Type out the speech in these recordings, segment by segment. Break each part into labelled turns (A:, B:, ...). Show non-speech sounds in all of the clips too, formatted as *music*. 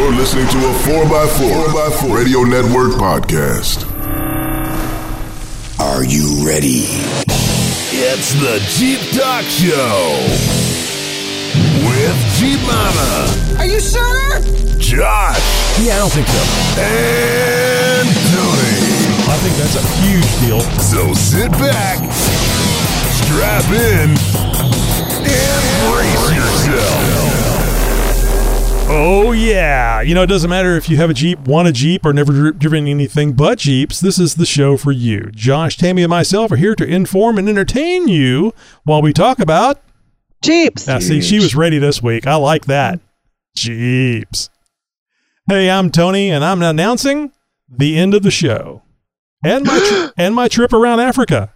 A: You're listening to a 4x4, 4x4 Radio Network podcast.
B: Are you ready?
A: It's the Jeep Talk Show with Jeep Mama,
C: Are you sure?
A: Josh,
D: Yeah, I don't think so.
A: and Tony.
D: I think that's a huge deal.
A: So sit back, strap in, and brace yourself.
D: Oh, yeah. You know, it doesn't matter if you have a Jeep, want a Jeep, or never driven anything but Jeeps. This is the show for you. Josh, Tammy, and myself are here to inform and entertain you while we talk about.
C: Jeeps.
D: Now, see, she was ready this week. I like that. Jeeps. Hey, I'm Tony, and I'm announcing the end of the show and my tri- and my trip around Africa.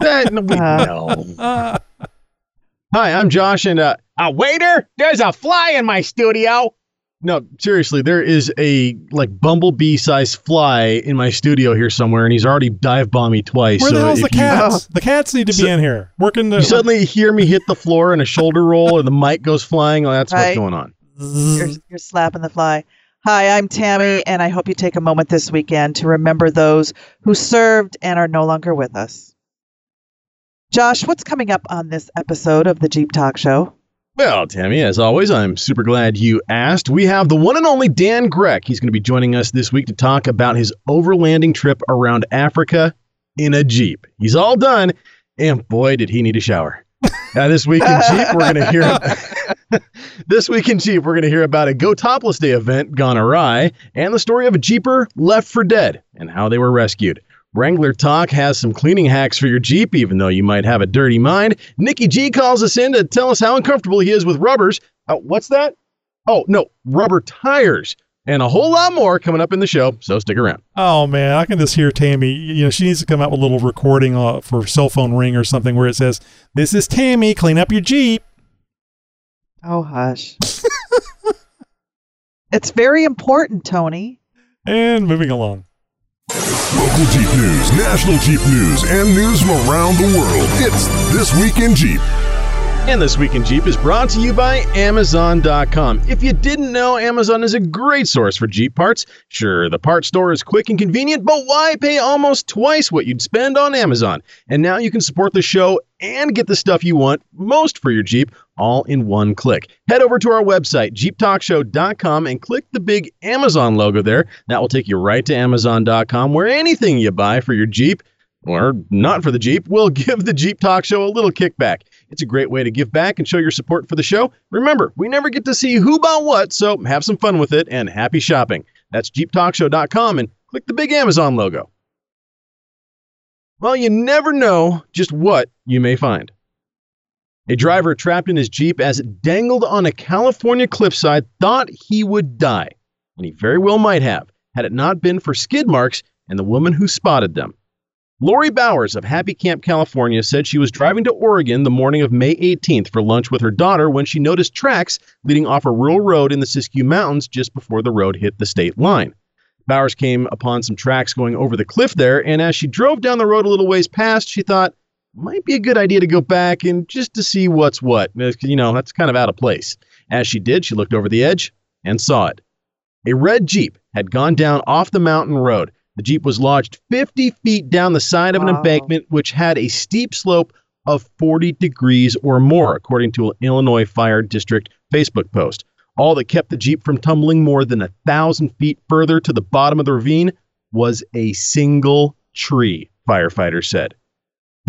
E: That, no, wait, no. Hi, I'm Josh, and uh, a waiter. There's a fly in my studio. No, seriously, there is a like bumblebee-sized fly in my studio here somewhere, and he's already dive bombed me twice.
D: Where the
E: so
D: hell's
E: if
D: the
E: you-
D: cats? *laughs* The cats need to be
E: So-
D: in here working the.
E: You suddenly hear me hit the floor and a shoulder roll, or the mic goes flying. Oh, that's what's going on.
C: You're, you're slapping the fly. Hi, I'm Tammy, and I hope you take a moment this weekend to remember those who served and are no longer with us. Josh, what's coming up on this episode of the Jeep Talk Show?
E: Well, Tammy, as always, I'm super glad you asked. We have the one and only Dan Grec. He's going to be joining us this week to talk about his overlanding trip around Africa in a Jeep. He's all done, and boy, did he need a shower. Now, this week in Jeep, we're going to hear. *laughs* this week in Jeep, we're going to hear about a Go Topless Day event gone awry, and the story of a Jeeper left for dead and how they were rescued. Wrangler Talk has some cleaning hacks for your Jeep, even though you might have a dirty mind. Nikki G calls us in to tell us how uncomfortable he is with rubbers. Uh, what's that? Oh, no, rubber tires. And a whole lot more coming up in the show, so stick around.
D: Oh man, I can just hear Tammy. You know, she needs to come out with a little recording uh, for cell phone ring or something where it says, "This is Tammy. Clean up your Jeep."
C: Oh, hush. *laughs* it's very important, Tony.
D: And moving along.
A: Local Jeep news, national Jeep news, and news from around the world. It's This Week in Jeep.
E: And this week in Jeep is brought to you by Amazon.com. If you didn't know, Amazon is a great source for Jeep parts. Sure, the part store is quick and convenient, but why pay almost twice what you'd spend on Amazon? And now you can support the show and get the stuff you want most for your Jeep all in one click. Head over to our website, jeeptalkshow.com, and click the big Amazon logo there. That will take you right to Amazon.com, where anything you buy for your Jeep or not for the Jeep, will *laughs* give the Jeep Talk Show a little kickback. It's a great way to give back and show your support for the show. Remember, we never get to see who bought what, so have some fun with it and happy shopping. That's jeeptalkshow.com and click the big Amazon logo. Well, you never know just what you may find. A driver trapped in his Jeep as it dangled on a California cliffside thought he would die, and he very well might have, had it not been for skid marks and the woman who spotted them. Lori Bowers of Happy Camp, California said she was driving to Oregon the morning of May 18th for lunch with her daughter when she noticed tracks leading off a rural road in the Siskiyou Mountains just before the road hit the state line. Bowers came upon some tracks going over the cliff there, and as she drove down the road a little ways past, she thought, might be a good idea to go back and just to see what's what. You know, that's kind of out of place. As she did, she looked over the edge and saw it. A red Jeep had gone down off the mountain road. The Jeep was lodged 50 feet down the side of an
C: Wow.
E: embankment, which had a steep slope of 40 degrees or more, according to an Illinois Fire District Facebook post. All that kept the Jeep from tumbling more than a thousand feet further to the bottom of the ravine was a single tree, firefighters said.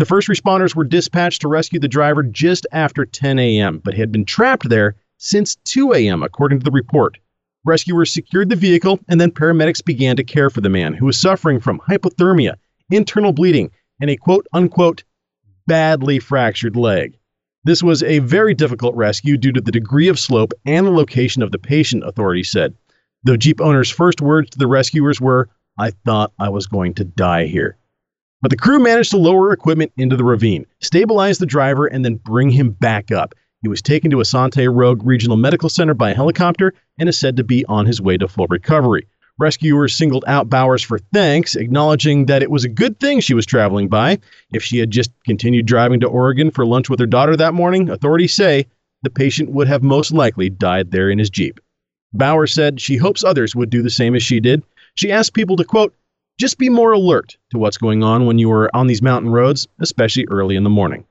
E: The first responders were dispatched to rescue the driver just after 10 a.m., but had been trapped there since 2 a.m., according to the report. Rescuers secured the vehicle, and then paramedics began to care for the man who was suffering from hypothermia, internal bleeding, and a quote unquote badly fractured leg. This was a very difficult rescue due to the degree of slope and the location of the patient, authorities said. The Jeep owner's first words to the rescuers were, I thought I was going to die here. But the crew managed to lower equipment into the ravine, stabilize the driver, and then bring him back up. He was taken to Asante Rogue Regional Medical Center by helicopter and is said to be on his way to full recovery. Rescuers singled out Bowers for thanks, acknowledging that it was a good thing she was traveling by. If she had just continued driving to Oregon for lunch with her daughter that morning, authorities say the patient would have most likely died there in his Jeep. Bauer said she hopes others would do the same as she did. She asked people to, quote, just be more alert to what's going on when you are on these mountain roads, especially early in the morning.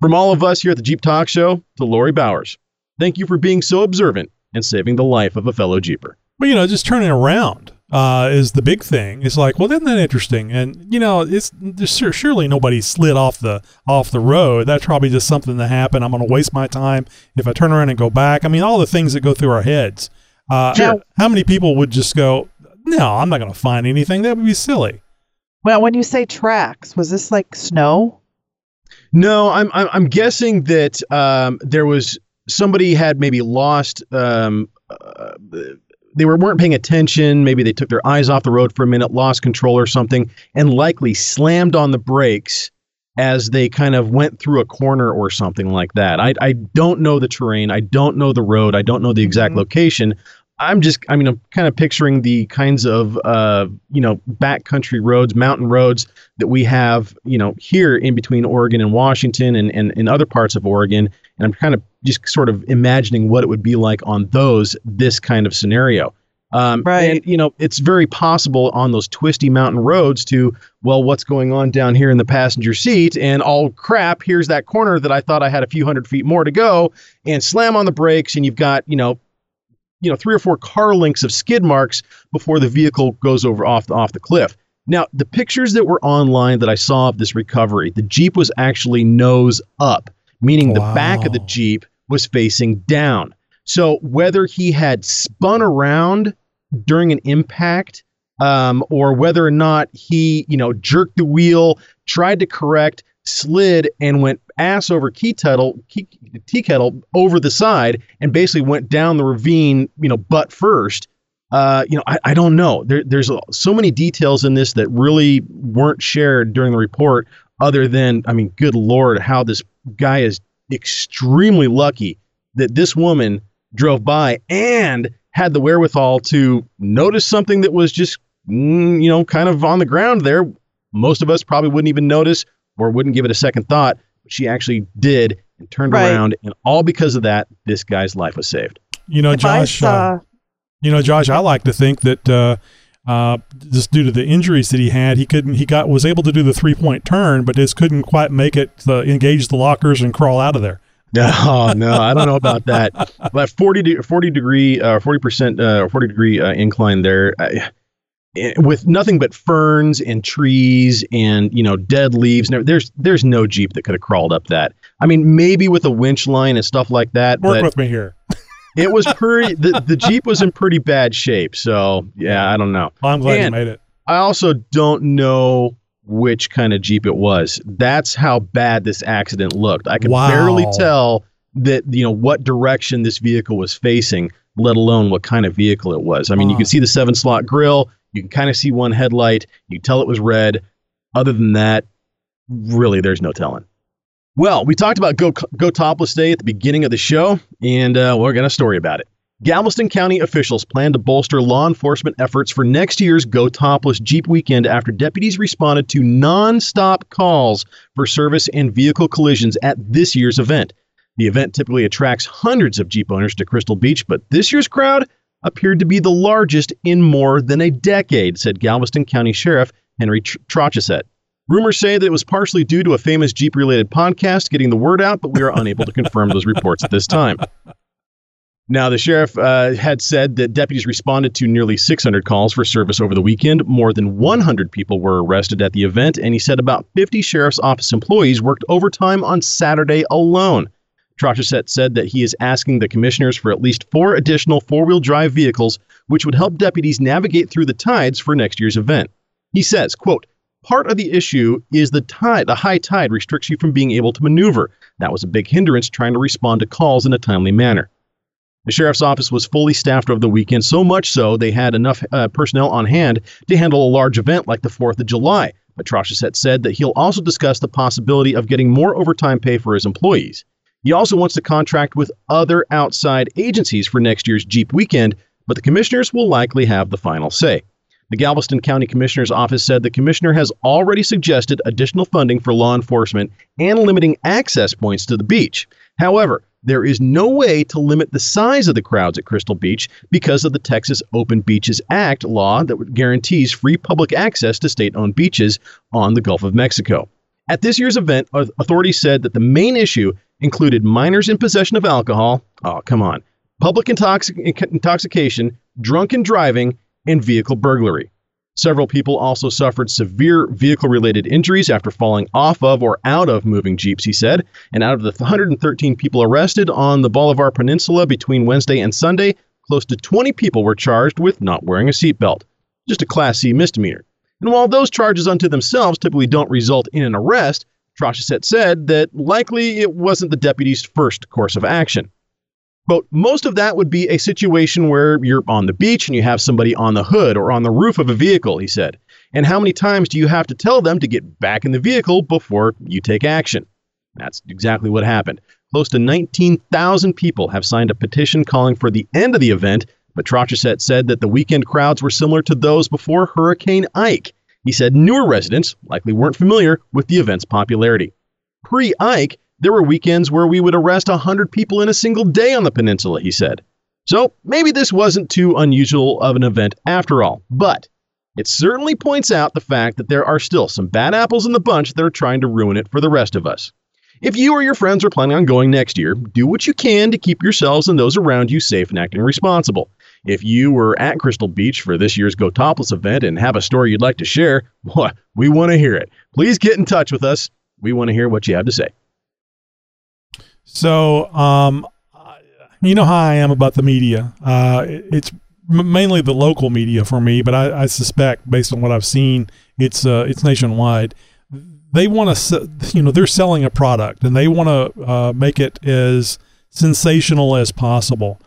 E: From all of us here at the Jeep Talk Show to Lori Bowers, thank you for being so observant and saving the life of a fellow Jeeper.
D: Well, you know, just turning around uh, is the big thing. It's like, well, isn't that interesting? And you know, it's surely nobody slid off the off the road. That's probably just something that happened. I'm going to waste my time if I turn around and go back. I mean, all the things that go through our heads. Uh,
C: Sure.
D: how, how many people would just go, no, I'm not going to find anything. That would be silly.
C: Well, when you say tracks, was this like snow?
E: No, I'm I'm, I'm guessing that um, there was somebody had maybe lost. Um, uh, they were weren't paying attention. Maybe they took their eyes off the road for a minute, lost control or something, and likely slammed on the brakes as they kind of went through a corner or something like that. I I don't know the terrain. I don't know the road. I don't know the exact
C: Mhm.
E: location. I'm just, I mean, I'm kind of picturing the kinds of, uh, you know, backcountry roads, mountain roads that we have, you know, here in between Oregon and Washington and, and, and other parts of Oregon. And I'm kind of just sort of imagining what it would be like on those, this kind of scenario. Um,
C: Right.
E: And, you know, it's very possible on those twisty mountain roads to, well, what's going on down here in the passenger seat? And all crap, here's that corner that I thought I had a few hundred feet more to go and slam on the brakes. And you've got, you know, you know, three or four car lengths of skid marks before the vehicle goes over off the, off the cliff. Now, the pictures that were online that I saw of this recovery, the Jeep was actually nose up, meaning the back of the Jeep was facing down. So whether he had spun around during an impact, um, or whether or not he, you know, jerked the wheel, tried to correct, slid, and went ass over key kettle, tea kettle over the side, and basically went down the ravine, you know, butt first. Uh, you know, I, I don't know. There, there's so many details in this that really weren't shared during the report. Other than, I mean, good lord, how this guy is extremely lucky that this woman drove by and had the wherewithal to notice something that was just, mm, you know, kind of on the ground there. Most of us probably wouldn't even notice or wouldn't give it a second thought. But she actually did and turned
C: Right.
E: around, and all because of that, this guy's life was saved.
D: You know,
C: If I
D: Josh. uh, You know, Josh, I like to think that uh, uh, just due to the injuries that he had, he couldn't. He got was able to do the three point turn, but just couldn't quite make it to engage the lockers and crawl out of there.
E: No, *laughs* no, I don't know about that. But 40, de- 40 degree, uh, 40%, uh, 40 degree uh, incline there uh, eh, Eh, with nothing but ferns and trees and, you know, dead leaves. and There's, there's no Jeep that could have crawled up that. I mean, maybe with a winch line and stuff like that,
D: Work with me here. *laughs*
E: it was *laughs* pretty, the, the Jeep was in pretty bad shape. So yeah, I don't know.
D: I'm glad
E: And-
D: you made it.
E: I also don't know which kind of Jeep it was. That's how bad this accident looked. I could
D: Wow.
E: barely tell that you know what direction this vehicle was facing, let alone what kind of vehicle it was. I mean, you can see the seven slot grill, you can kind of see one headlight, you can tell it was red. Other than that, really there's no telling. Well, we talked about Go, Go Topless Day at the beginning of the show, and uh, we're got a story about it. Galveston County officials plan to bolster law enforcement efforts for next year's Go Topless Jeep weekend after deputies responded to non-stop calls for service and vehicle collisions at this year's event. The event typically attracts hundreds of Jeep owners to Crystal Beach, but this year's crowd appeared to be the largest in more than a decade, said Galveston County Sheriff Henry Tr- Trochesset. Rumors say that it was partially due to a famous Jeep related podcast getting the word out, but we are unable to confirm those reports at this time. Now, the sheriff uh, had said that deputies responded to nearly 600 calls for service over the weekend. More than 100 people were arrested at the event, and he said about 50 sheriff's office employees worked overtime on Saturday alone. Trochesset said that he is asking the commissioners for at least four additional four wheel drive vehicles, which would help deputies navigate through the tides for next year's event. He says, quote, Part of the issue is the tide. The high tide restricts you from being able to maneuver. That was a big hindrance trying to respond to calls in a timely manner. The sheriff's office was fully staffed over the weekend, so much so they had enough uh, personnel on hand to handle a large event like the 4th of July. But Trochesset said that he'll also discuss the possibility of getting more overtime pay for his employees. He also wants to contract with other outside agencies for next year's Jeep weekend, but the commissioners will likely have the final say. The Galveston County Commissioner's Office said the commissioner has already suggested additional funding for law enforcement and limiting access points to the beach. However, there is no way to limit the size of the crowds at Crystal Beach because of the Texas Open Beaches Act law that guarantees free public access to state owned beaches on the Gulf of Mexico. At this year's event, authorities said that the main issue included minors in possession of alcohol. Oh, come on. Public intoxic- intoxication, drunken driving, and vehicle burglary. Several people also suffered severe vehicle related injuries after falling off of or out of moving Jeeps, he said. And out of the 113 people arrested on the Bolivar Peninsula between Wednesday and Sunday, close to 20 people were charged with not wearing a seatbelt. Just a Class C misdemeanor. And while those charges unto themselves typically don't result in an arrest, Trochesset said that likely it wasn't the deputy's first course of action. But most of that would be a situation where you're on the beach and you have somebody on the hood or on the roof of a vehicle, he said. And how many times do you have to tell them to get back in the vehicle before you take action? That's exactly what happened. Close to 19,000 people have signed a petition calling for the end of the event, but Trochesset said that the weekend crowds were similar to those before Hurricane Ike. He said newer residents likely weren't familiar with the event's popularity. Pre Ike, there were weekends where we would arrest 100 people in a single day on the peninsula, he said. So maybe this wasn't too unusual of an event after all, but it certainly points out the fact that there are still some bad apples in the bunch that are trying to ruin it for the rest of us. If you or your friends are planning on going next year, do what you can to keep yourselves and those around you safe and acting responsible. If you were at Crystal Beach for this year's Go Topless event and have a story you'd like to share, *laughs* boy, we want to hear it. Please get in touch with us. We want to hear what you have to say.
D: So, um, you know how I am about the media. Uh, it's mainly the local media for me, but I, I suspect, based on what I've seen, it's uh, it's nationwide. They want to, you know, they're selling a product, and they want to uh, make it as sensational as possible.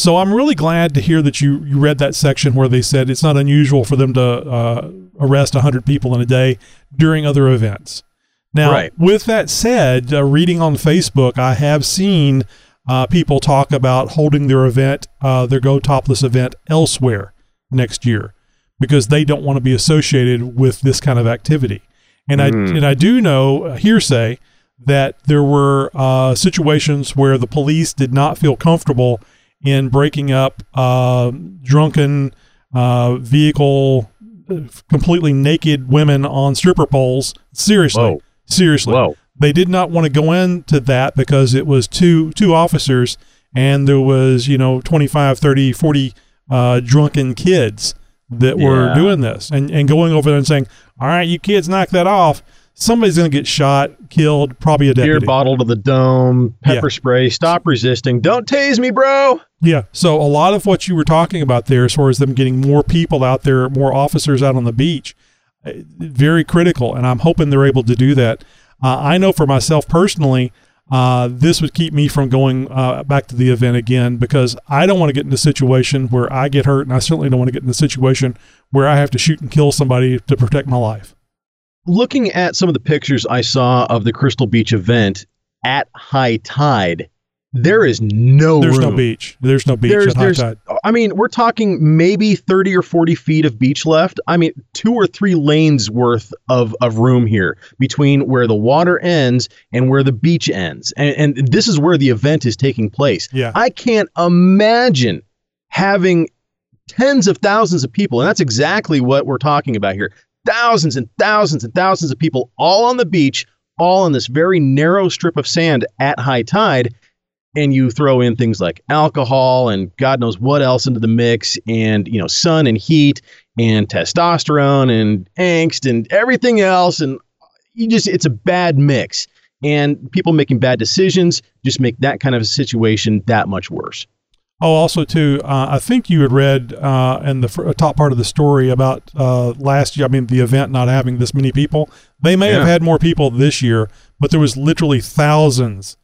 D: So I'm really glad to hear that you, you read that section where they said it's not unusual for them to uh, arrest 100 people in a day during other events. Now, right. with that said, uh, reading on Facebook, I have seen uh, people talk about holding their event, uh, their Go Topless event, elsewhere next year because they don't want to be associated with this kind of activity. And mm. I and I do know uh, hearsay that there were uh, situations where the police did not feel comfortable in breaking up uh, drunken vehicle, completely naked women on stripper poles. Seriously.
E: Whoa
D: Seriously.
E: Whoa.
D: They did not want to go into that because it was two two officers and there was, you know, 25, 30, 40 uh, drunken kids that yeah. were doing this and, and going over there and saying, all right, you kids knock that off. Somebody's going to get shot, killed, probably a deputy.
E: Beer bottle to the dome, pepper yeah. spray, stop resisting. Don't tase me, bro.
D: Yeah. So a lot of what you were talking about there, as far as them getting more people out there, more officers out on the beach, very critical, and I'm hoping they're able to do that. Uh, I know for myself personally, uh, this would keep me from going uh, back to the event again because I don't want to get in a situation where I get hurt, and I certainly don't want to get in a situation where I have to shoot and kill somebody to protect my life.
E: Looking at some of the pictures I saw of the Crystal Beach event at high tide, there is no
D: there's
E: room.
D: no beach. There's no beach there's, there's, high tide.
E: i mean we're talking maybe 30 or 40 feet of beach left. I mean two or three lanes worth of, of room here between where the water ends and where the beach ends. And, and this is where the event is taking place.
D: Yeah.
E: I can't imagine having tens of thousands of people and that's exactly what we're talking about here thousands and thousands and thousands of people all on the beach all on this very narrow strip of sand at high tide and you throw in things like alcohol and God knows what else into the mix, and you know, sun and heat and testosterone and angst and everything else, and you just it's a bad mix. And people making bad decisions just make that kind of a situation that much worse.
D: Oh, also too, uh, I think you had read uh, in the f- top part of the story about uh, last year. I mean, the event not having this many people. They may yeah. have had more people this year, but there was literally thousands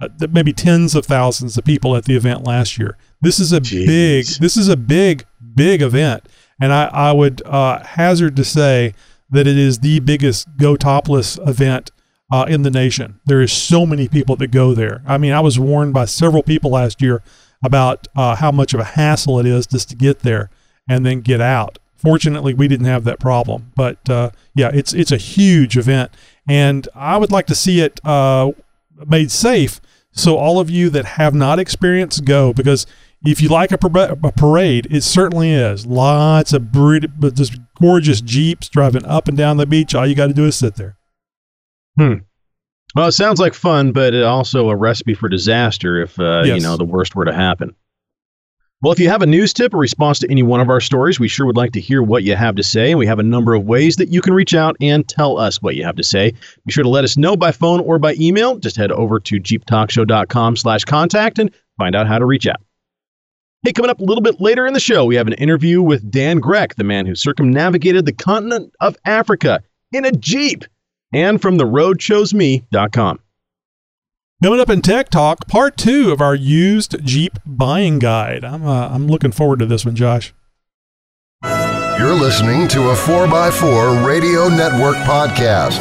D: uh, maybe tens of thousands of people at the event last year. This is a Jeez. big, this is a big, big event, and I, I would uh, hazard to say that it is the biggest Go Topless event uh, in the nation. There is so many people that go there. I mean, I was warned by several people last year about uh, how much of a hassle it is just to get there and then get out. Fortunately, we didn't have that problem, but uh, yeah, it's it's a huge event, and I would like to see it uh, made safe So all of you that have not experienced, go because if you like a, par- a parade, it certainly is. Lots of just gorgeous jeeps driving up and down the beach. All you got to do is sit there.
E: Hmm. Well, it sounds like fun, but also a recipe for disaster if uh, yes. you know the worst were to happen. Well, if you have a news tip or response to any one of our stories, we sure would like to hear what you have to say. And we have a number of ways that you can reach out and tell us what you have to say. Be sure to let us know by phone or by email. Just head over to jeeptalkshow.com slash contact and find out how to reach out. Hey, coming up a little bit later in the show, we have an interview with Dan Grec, the man who circumnavigated the continent of Africa in a Jeep, and from the roadchoseme.com.
D: Coming up in Tech Talk, part two of our used Jeep buying guide. I'm, uh, I'm looking forward to this one, Josh.
A: You're listening to a 4x4 Radio Network podcast.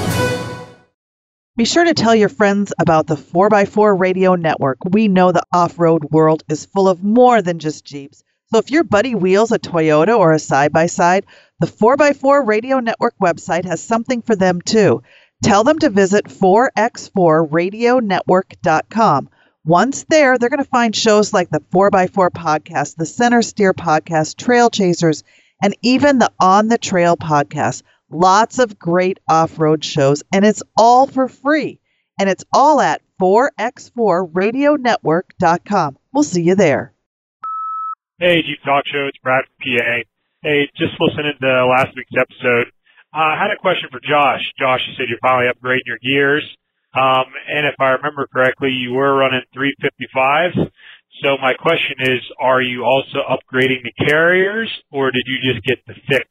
C: Be sure to tell your friends about the 4x4 Radio Network. We know the off road world is full of more than just Jeeps. So if your buddy wheels a Toyota or a side by side, the 4x4 Radio Network website has something for them too. Tell them to visit 4x4radionetwork.com. Once there, they're going to find shows like the 4x4 podcast, the Center Steer podcast, Trail Chasers, and even the On the Trail podcast. Lots of great off road shows, and it's all for free. And it's all at 4x4radionetwork.com. We'll see you there.
B: Hey, Jeep Talk Show. It's Brad from PA. Hey, just listening to last week's episode. Uh, I had a question for Josh. Josh, you said you're finally upgrading your gears. Um, and if I remember correctly, you were running 355s. So my question is, are you also upgrading the carriers or did you just get the thick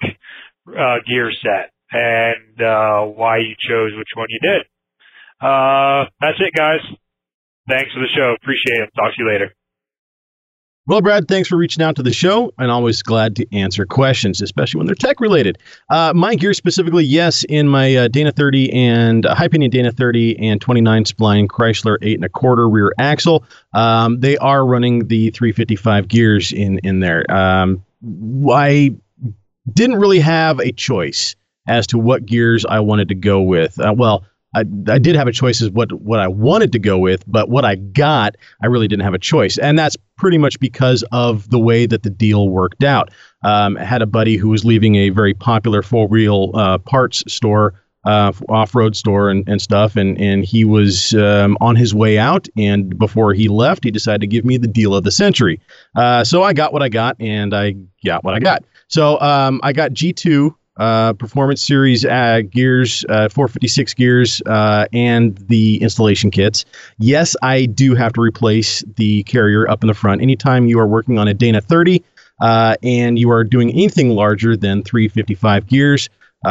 B: uh, gear set and uh, why you chose which one you did. Uh, that's it, guys. Thanks for the show. Appreciate it. Talk to you later.
E: Well, Brad, thanks for reaching out to the show, and always glad to answer questions, especially when they're tech related. Uh, my gear specifically, yes, in my uh, Dana 30 and uh, high pinion Dana 30 and 29 spline Chrysler eight and a quarter rear axle. Um, they are running the 355 gears in in there. Um, I didn't really have a choice as to what gears I wanted to go with. Uh, well, I, I did have a choice as what what I wanted to go with, but what I got, I really didn't have a choice, and that's pretty much because of the way that the deal worked out. Um, I had a buddy who was leaving a very popular four wheel uh, parts store. Uh, off-road store and, and stuff and and he was um, on his way out and before he left he decided to give me the deal of the century uh, so I got what I got and I got what I got so um, I got G2 uh, Performance Series uh, gears, uh, 456 gears, uh, and the installation kits. Yes, I do have to replace the carrier up in the front. Anytime you are working on a Dana 30 uh, and you are doing anything larger than 355 gears,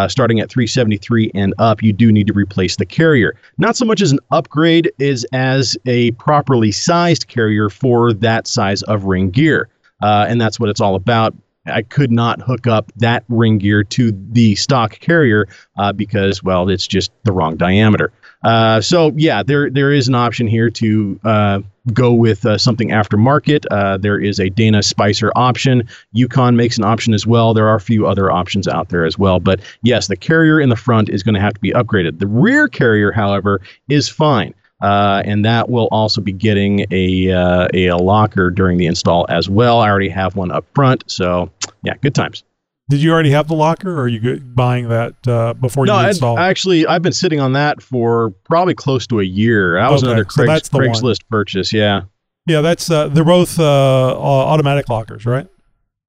E: starting at 373 and up, you do need to replace the carrier. Not so much as an upgrade is as a properly sized carrier for that size of ring gear. Uh, and that's what it's all about. I could not hook up that ring gear to the stock carrier uh, because, well, it's just the wrong diameter. Uh, so yeah, there there is an option here to uh, go with uh, something aftermarket. Uh, there is a Dana Spicer option. Yukon makes an option as well. There are a few other options out there as well. But yes, the carrier in the front is going to have to be upgraded. The rear carrier, however, is fine. Uh, and that will also be getting a, uh, a locker during the install as well. I already have one up front, so yeah, good times.
D: Did you already have the locker, or are you buying that uh, before
E: no,
D: you install?
E: No, actually, I've been sitting on that for probably close to a year. That was okay, another so Craigslist one. purchase. Yeah.
D: Yeah, that's uh, they're both uh, automatic lockers, right?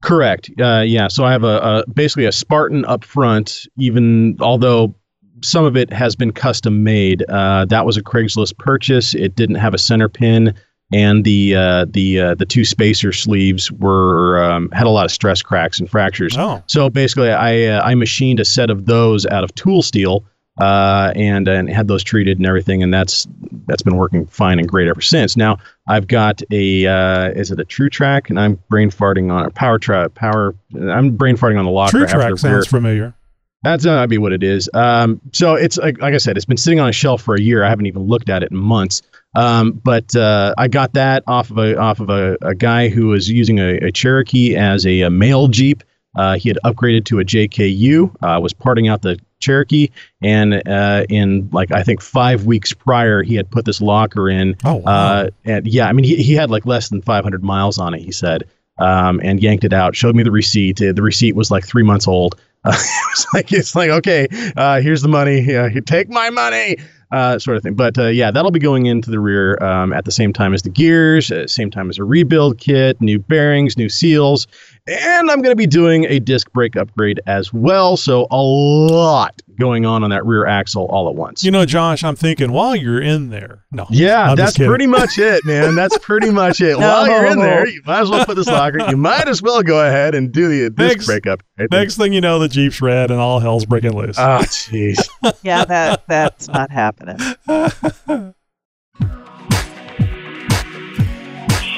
E: Correct. Uh, yeah. So I have a, a, basically a Spartan up front. Even although some of it has been custom made. Uh, that was a Craigslist purchase. It didn't have a center pin, and the uh, the uh, the two spacer sleeves were um, had a lot of stress cracks and fractures.
D: Oh.
E: So basically, I uh, I machined a set of those out of tool steel. Uh, and and had those treated and everything, and that's that's been working fine and great ever since. Now I've got a uh, is it a Truetrac, and I'm brain farting on a power track power. I'm brain farting on the locker.
D: Truetrac sounds familiar.
E: That's not be what it is. Um, so it's like, like I said, it's been sitting on a shelf for a year. I haven't even looked at it in months. Um, but uh, I got that off of a off of a, a guy who was using a, a Cherokee as a, a, mail Jeep. Uh, he had upgraded to a JKU, uh, was parting out the Cherokee, and uh, in like I think five weeks prior, he had put this locker in.
D: Oh, wow.
E: Uh, and yeah, I mean he, he had like less than 500 miles on it. He said, um, and yanked it out. Showed me the receipt. The receipt was like three months old. *laughs* Uh, like it's like okay, uh, here's the money. Yeah, take my money. Uh, sort of thing. But uh, yeah, that'll be going into the rear um, at the same time as the gears, uh, same time as a rebuild kit, new bearings, new seals, and I'm going to be doing a disc brake upgrade as well. So a lot going on on that rear axle all at once.
D: You know, Josh, I'm thinking while you're in there. No.
E: yeah,
D: I'm
E: that's pretty much it, man. That's pretty much it. *laughs* While you're in there, you might as well put this locker. You might as well go ahead and do the disc
D: Next-
E: brake upgrade.
D: Next thing you know, the Jeep's red and all hell's breaking loose.
E: Oh, jeez. *laughs*
C: Yeah, that that's not happening.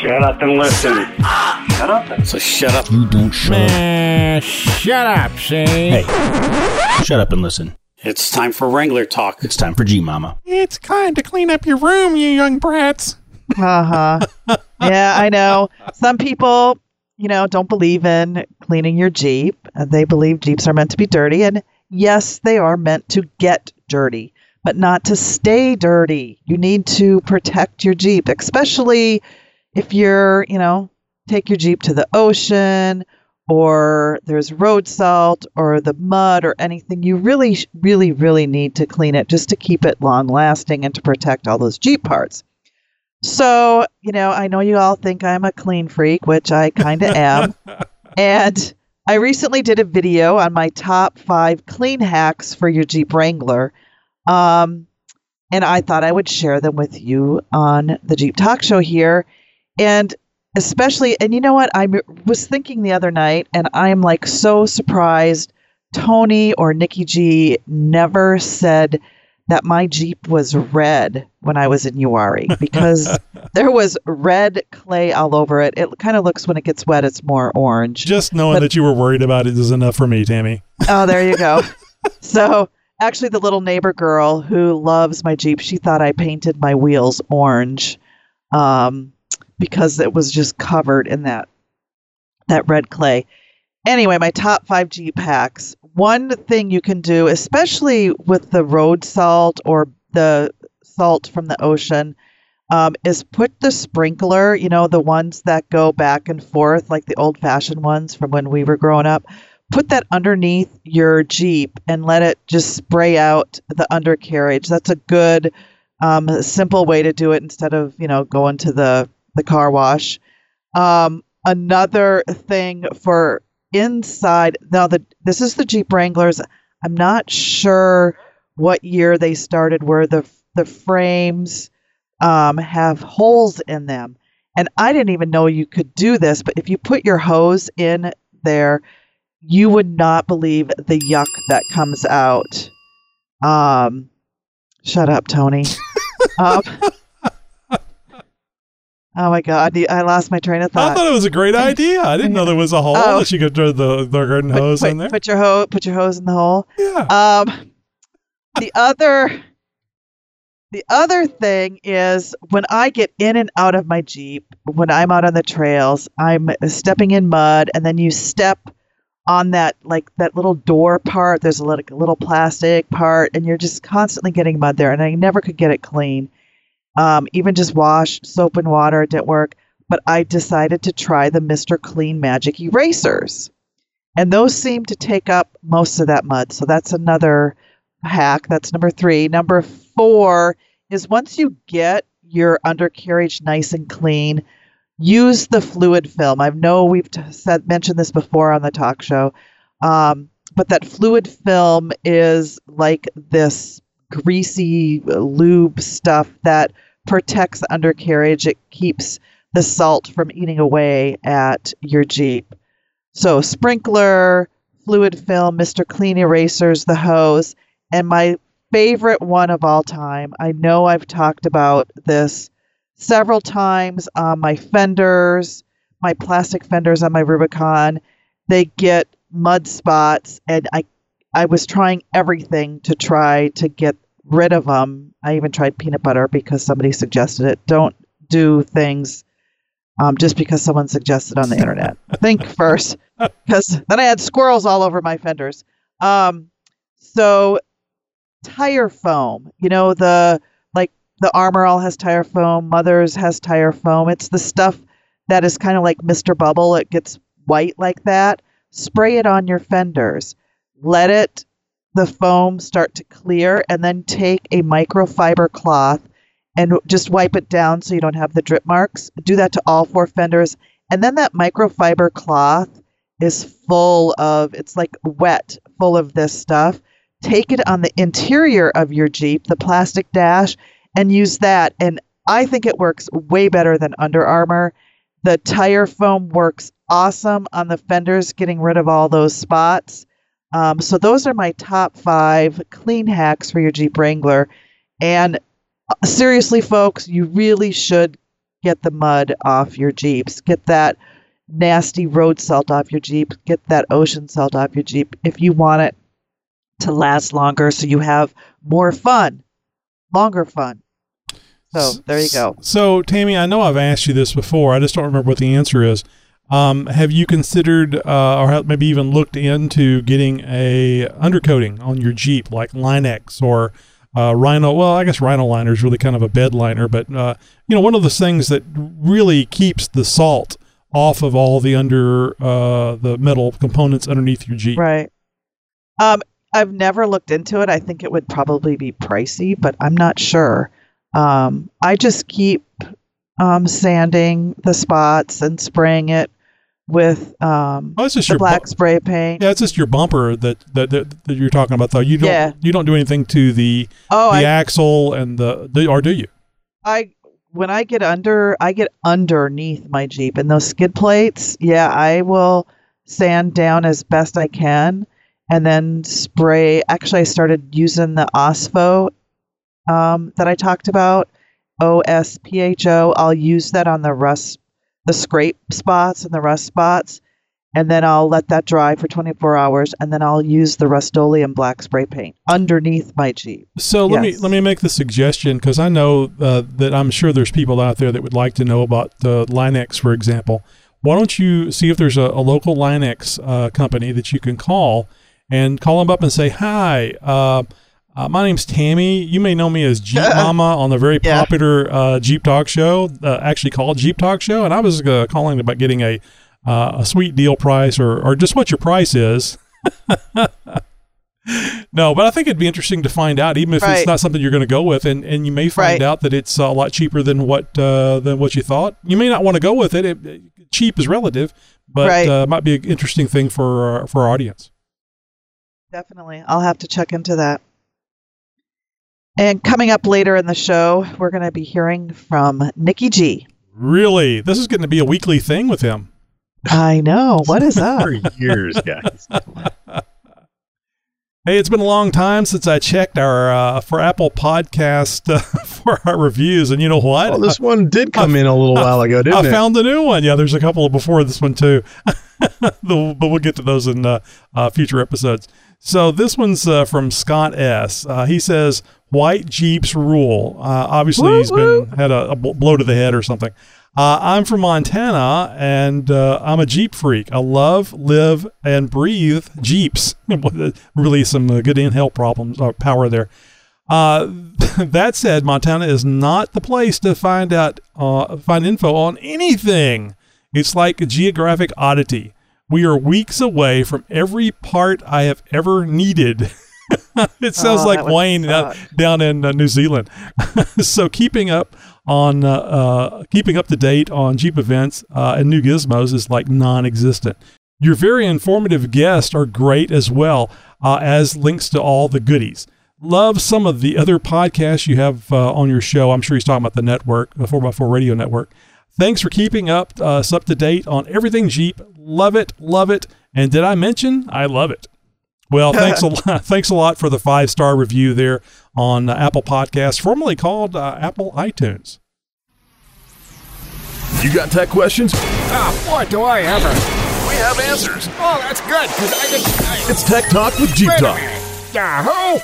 F: Shut up and listen. Shut up. So shut up.
G: You don't shut up.
H: Shut up, see?
G: Hey, shut up and listen.
F: It's time for Wrangler talk.
G: It's time for G Mama.
D: it's time to clean up your room, you young brats.
C: Uh huh. *laughs* yeah, I know. Some people, you know, don't believe in cleaning your Jeep. They believe Jeeps are meant to be dirty. And yes, they are meant to get dirty, but not to stay dirty. You need to protect your Jeep, especially if you're, you know, take your Jeep to the ocean or there's road salt or the mud or anything. You really, really, really need to clean it just to keep it long lasting and to protect all those Jeep parts. So, you know, I know you all think I'm a clean freak, which I kind of am. *laughs* and I recently did a video on my top five clean hacks for your Jeep Wrangler. Um, and I thought I would share them with you on the Jeep Talk Show here. And especially, and you know what? I was thinking the other night, and I'm like so surprised Tony or Nikki G never said that my Jeep was red when I was in Uwharrie *laughs* because there was red clay all over it. It kind of looks when it gets wet, it's more orange.
D: Just knowing
C: But-
D: that you were worried about it is enough for me, Tammy.
C: Oh, there you go. *laughs* so, actually, the little neighbor girl who loves my Jeep, she thought I painted my wheels orange um, because it was just covered in that that red clay. Anyway, my top five Jeep hacks. One thing you can do, especially with the road salt or the salt from the ocean, um, is put the sprinkler, you know, the ones that go back and forth, like the old fashioned ones from when we were growing up, put that underneath your Jeep and let it just spray out the undercarriage. That's a good, um, simple way to do it instead of, you know, going to the, the car wash. Um, another thing for inside, now the, this is the Jeep Wranglers. I'm not sure what year they started where the, the frames um, have holes in them. And I didn't even know you could do this, but if you put your hose in there, you would not believe the yuck that comes out. Um, shut up, Tony. *laughs* um, oh my God, I lost my train of thought.
D: I
C: thought.
D: it was a great *laughs* idea. I didn't know there was a hole
C: Oh.
D: that you could throw the, the garden
C: Put-
D: hose
C: put,
D: in there.
C: Put your hose, put your hose in the hole.
D: yeah.
C: Um, the other, the other thing is when I get in and out of my Jeep, when I'm out on the trails, I'm stepping in mud, and then you step on that like that little door part. There's a little, a little plastic part, and you're just constantly getting mud there, and I never could get it clean. Um, even just wash soap and water, didn't work. But I decided to try the Mr. Clean Magic erasers. And those seem to take up most of that mud. So that's another hack. That's number three. Number four is once you get your undercarriage nice and clean, use the fluid film. I know we've t- said mentioned this before on the talk show, um, but that fluid film is like this greasy lube stuff that protects the undercarriage. It keeps the salt from eating away at your Jeep. So sprinkler, fluid film, Mr. Clean erasers, the hose, and my favorite one of all time. I know I've talked about this several times on my fenders, my plastic fenders on my Rubicon. They get mud spots, and I I was trying everything to try to get rid of them. I even tried peanut butter because somebody suggested it. Don't do things um, just because someone suggested on the internet. *laughs* Think first. because then I had squirrels all over my fenders. Um, so tire foam, you know the like the Armor All has tire foam, Mothers has tire foam. It's the stuff that is kind of like Mr. Bubble. It gets white like that. Spray it on your fenders. Let it the foam start to clear, and then take a microfiber cloth and just wipe it down so you don't have the drip marks. Do that to all four fenders. And then that microfiber cloth is full of, it's like wet, full of this stuff. Take it on the interior of your Jeep, the plastic dash, and use that. And I think it works way better than Under Armour. The tire foam works awesome on the fenders, getting rid of all those spots. Um, so those are my top five clean hacks for your Jeep Wrangler. And uh, seriously, folks, you really should get the mud off your Jeeps. Get that nasty road salt off your Jeep. Get that ocean salt off your Jeep if you want it to last longer so you have more fun, longer fun. So there you go.
D: So, Tammy, I know I've asked you this before. I just don't remember what the answer is. Um, have you considered, uh, or maybe even looked into getting a undercoating on your Jeep, like Line-X or uh, Rhino? Well, I guess Rhino liner is really kind of a bed liner, but uh, you know, one of the things that really keeps the salt off of all the under uh, the metal components underneath your Jeep.
C: Right. Um, I've never looked into it. I think it would probably be pricey, but I'm not sure. Um, I just keep um, sanding the spots and spraying it with um,
D: Oh, it's just your
C: black
D: bu-
C: spray paint.
D: Yeah, it's just your bumper that, that that that you're talking about, though. You don't
C: Yeah.
D: you don't do anything to the
C: Oh,
D: the
C: I,
D: axle and the, the or do you?
C: I when I get under, I get underneath my Jeep and those skid plates. Yeah, I will sand down as best I can, and then spray. Actually, I started using the OSPHO um, that I talked about, O S P H O. I'll use that on the rust, the scrape spots and the rust spots, and then I'll let that dry for 24 hours, and then I'll use the Rust-Oleum black spray paint underneath my Jeep.
D: So let me let me make the suggestion because I know uh, that I'm sure there's people out there that would like to know about the Line-X, for example. Why don't you see if there's a, a local Line-X uh, company that you can call and call them up and say, "Hi, uh, my name's Tammy. You may know me as Jeep *laughs* Mama on the very
C: Yeah.
D: popular uh, Jeep Talk Show, uh, actually called Jeep Talk Show." And I was uh, calling about getting a uh, a sweet deal price or or just what your price is. *laughs* No, but I think it'd be interesting to find out, even if it's not something you're going to go with, and, and you may find
C: Right.
D: out that it's a lot cheaper than what uh, than what you thought. You may not want to go with it. it, it- cheap is relative, but
C: Right.
D: uh, might be an interesting thing for our, for our audience.
C: Definitely. I'll have to check into that. And coming up later in the show, we're going to be hearing from Nikki G.
D: Really, this is going to be a weekly thing with him.
C: I know. What is up?
E: For years, guys. *laughs*
D: Hey, it's been a long time since I checked our uh, for Apple Podcast uh, *laughs* for our reviews, and you know what?
E: Well, this one did come in a little while ago, didn't
D: I
E: it?
D: found a new one. Yeah, there's a couple before this one too, *laughs* The- but we'll get to those in uh, uh, future episodes. So this one's uh, from Scott S. Uh, he says, "White Jeeps rule." Uh, obviously, he's been had a, a blow to the head or something. Uh, I'm from Montana, and uh, I'm a Jeep freak. I love, live, and breathe Jeeps. *laughs* really, some uh, good inhale problems or power there. Uh, *laughs* that said, Montana is not the place to find out uh, find info on anything. It's like a geographic oddity. We are weeks away from every part I have ever needed. *laughs* it sounds
C: Oh,
D: like Wayne down,
C: suck.
D: down in uh, New Zealand. *laughs* so keeping up on uh, uh, keeping up to date on Jeep events uh, and new gizmos is like non-existent. Your very informative guests are great as well uh, as links to all the goodies. Love some of the other podcasts you have uh, on your show. I'm sure he's talking about the network, the 4x4 Radio Network. Thanks for keeping up uh, us up to date on everything Jeep. Love it, love it. And did I mention I love it? Well, *laughs* thanks a lot. *laughs* Thanks a lot for the five star review there on uh, Apple Podcasts, formerly called uh, Apple iTunes.
A: You got tech questions?
H: Ah, boy, do I ever.
A: We have answers.
H: Oh, that's good, because I didn't. I,
A: It's Tech Talk with Jeep
H: wait
A: Talk.
H: Yahoo!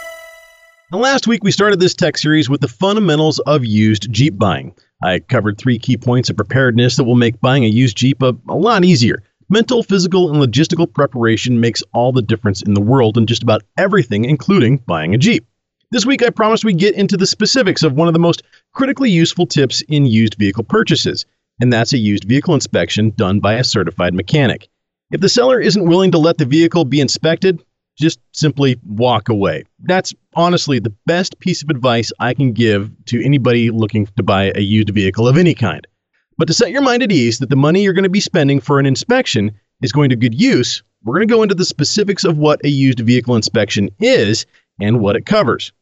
E: Now, last week we started this tech series with the fundamentals of used Jeep buying. I covered three key points of preparedness that will make buying a used Jeep a, a lot easier. Mental, physical, and logistical preparation makes all the difference in the world in just about everything, including buying a Jeep. This week, I promise we get into the specifics of one of the most critically useful tips in used vehicle purchases, and that's a used vehicle inspection done by a certified mechanic. If the seller isn't willing to let the vehicle be inspected, just simply walk away. That's honestly the best piece of advice I can give to anybody looking to buy a used vehicle of any kind. But to set your mind at ease that the money you're going to be spending for an inspection is going to good use, we're going to go into the specifics of what a used vehicle inspection is and what it covers.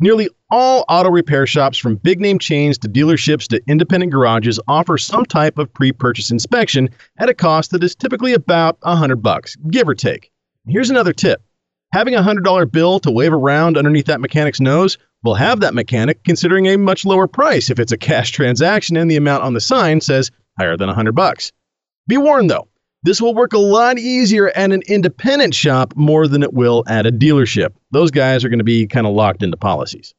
E: Nearly all auto repair shops, from big name chains to dealerships to independent garages, offer some type of pre purchase inspection at a cost that is typically about a 100 bucks, give or take. Here's another tip having a $100 bill to wave around underneath that mechanic's nose will have that mechanic considering a much lower price if it's a cash *laughs* transaction and the amount on the sign says higher than 100 bucks. Be warned though, this will work a lot easier at an independent shop more than it will at a dealership. Those guys are going to be kind of locked into policies.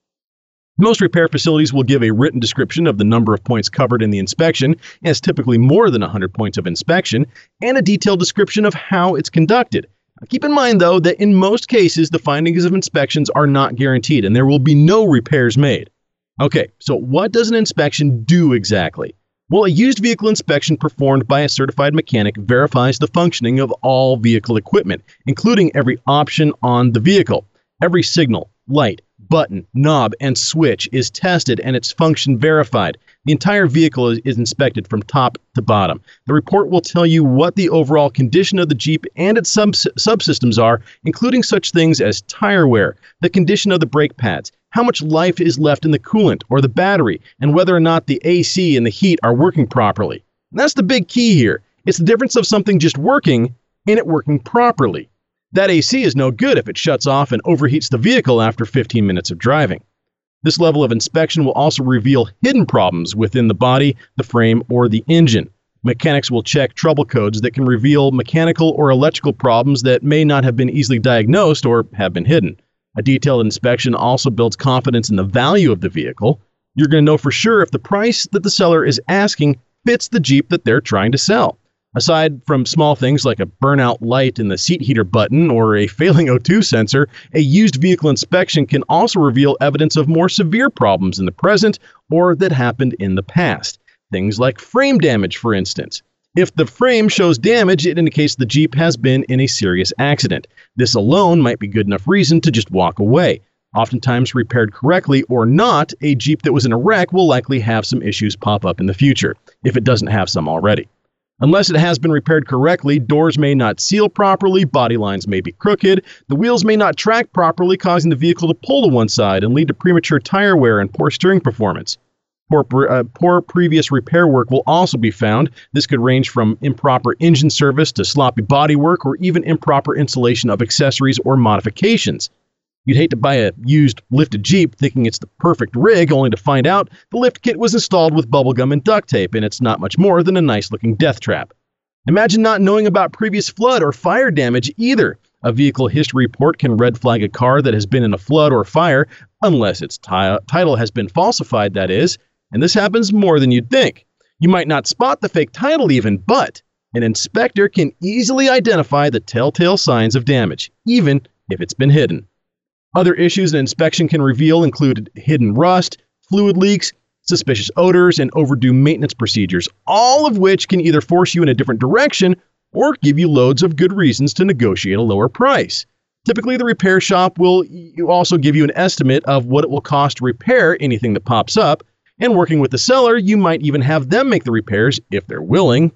E: Most repair facilities will give a written description of the number of points covered in the inspection, as typically more than 100 points of inspection, and a detailed description of how it's conducted. Keep in mind, though, that in most cases, the findings of inspections are not guaranteed and there will be no repairs made. Okay, so what does an inspection do exactly? Well, a used vehicle inspection performed by a certified mechanic verifies the functioning of all vehicle equipment, including every option on the vehicle. Every signal, light, button, knob, and switch is tested and its function verified. The entire vehicle is, is, inspected from top to bottom. The report will tell you what the overall condition of the Jeep and its sub- subsystems are, including such things as tire wear, the condition of the brake pads, how much life is left in the coolant or the battery, and whether or not the AC and the heat are working properly. And that's the big key here. It's the difference of something just working and it working properly. That AC is no good if it shuts off and overheats the vehicle after 15 minutes of driving. This level of inspection will also reveal hidden problems within the body, the frame, or the engine. Mechanics will check trouble codes that can reveal mechanical or electrical problems that may not have been easily diagnosed or have been hidden. A detailed inspection also builds confidence in the value of the vehicle. You're going to know for sure if the price that the seller is asking fits the Jeep that they're trying to sell. Aside from small things like a burnout light in the seat heater button or a failing O2 sensor, a used vehicle inspection can also reveal evidence of more severe problems in the present or that happened in the past. Things like frame damage, for instance. If the frame shows damage, it indicates the Jeep has been in a serious accident. This alone might be good enough reason to just walk away. Oftentimes, repaired correctly or not, a Jeep that was in a wreck will likely have some issues pop up in the future, if it doesn't have some already. Unless it has been repaired correctly, doors may not seal properly, body lines may be crooked, the wheels may not track properly, causing the vehicle to pull to one side and lead to premature tire wear and poor steering performance. Poor, uh, poor previous repair work will also be found. This could range from improper engine service to sloppy body work or even improper installation of accessories or modifications. You'd hate to buy a used lifted Jeep thinking it's the perfect rig, only to find out the lift kit was installed with bubblegum and duct tape, and it's not much more than a nice looking death trap. Imagine not knowing about previous flood or fire damage either. A vehicle history report can red flag a car that has been in a flood or fire, unless its t- title has been falsified, that is, and this happens more than you'd think. You might not spot the fake title even, but an inspector can easily identify the telltale signs of damage, even if it's been hidden. Other issues an inspection can reveal include hidden rust, fluid leaks, suspicious odors, and overdue maintenance procedures, all of which can either force you in a different direction or give you loads of good reasons to negotiate a lower price. Typically, the repair shop will also give you an estimate of what it will cost to repair anything that pops up, and working with the seller, you might even have them make the repairs if they're willing,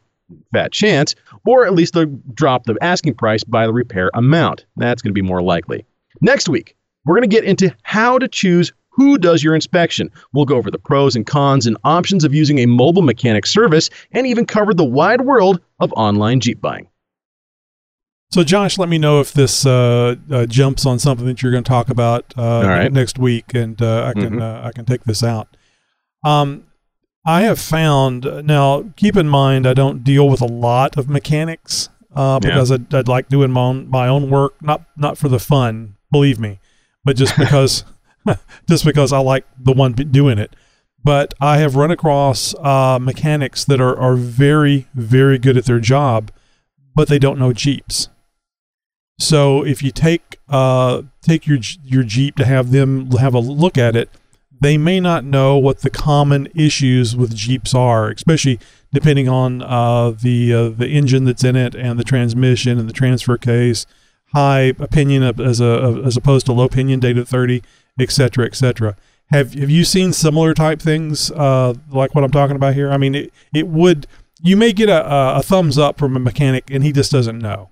E: fat chance, or at least drop the asking price by the repair amount. That's going to be more likely. Next week, we're going to get into how to choose who does your inspection. We'll go over the pros and cons and options of using a mobile mechanic service and even cover the wide world of online Jeep buying.
D: So, Josh, let me know if this uh, uh, jumps on something that you're going to talk about uh,
E: right.
D: next week, and uh, I can
E: Mhm.
D: I can take this out. Um, I have found now. Keep in mind, I don't deal with a lot of mechanics uh,
E: Yeah.
D: because I'd, I'd like doing my own my own work, not not for the fun, believe me, but just because *laughs* just because I like the one doing it. But I have run across uh, mechanics that are, are very very good at their job, but they don't know Jeeps. So if you take uh, take your your Jeep to have them have a look at it, they may not know what the common issues with Jeeps are, especially depending on uh, the uh, the engine that's in it and the transmission and the transfer case, high pinion as a as opposed to low pinion, Dana thirty, et cetera, et cetera. Have have you seen similar type things uh, like what I'm talking about here? I mean, it it would you may get a, a thumbs up from a mechanic and he just doesn't know.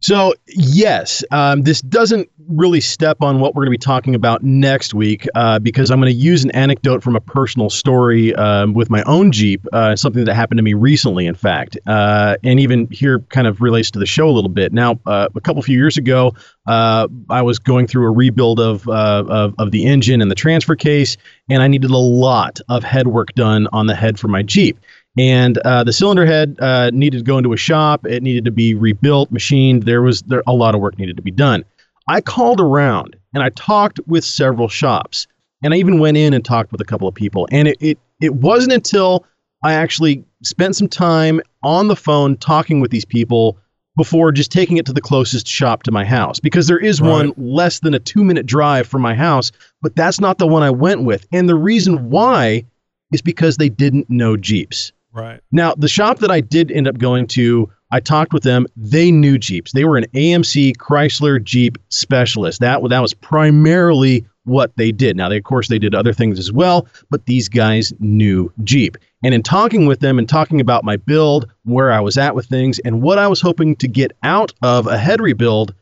E: So, yes, um, this doesn't really step on what we're going to be talking about next week uh, because I'm going to use an anecdote from a personal story um, with my own Jeep, uh, something that happened to me recently, in fact, uh, and even here kind of relates to the show a little bit. Now, uh, a couple few years ago, uh, I was going through a rebuild of, uh, of, of the engine and the transfer case, and I needed a lot of head work done on the head for my Jeep and uh, the cylinder head uh, needed to go into a shop. It needed to be rebuilt, machined. There was there, a lot of work needed to be done. I called around and I talked with several shops, and I even went in and talked with a couple of people. And it it, it wasn't until I actually spent some time on the phone talking with these people before just taking it to the closest shop to my house because there is
D: Right.
E: one less than a two minute drive from my house, but that's not the one I went with. And the reason why is because they didn't know Jeeps.
D: Right.
E: Now, the shop that I did end up going to, I talked with them. They knew Jeeps. They were an AMC Chrysler Jeep specialist. That that was primarily what they did. Now, they of course they did other things as well, but these guys knew Jeep. And in talking with them and talking about my build, where I was at with things, and what I was hoping to get out of a head rebuild,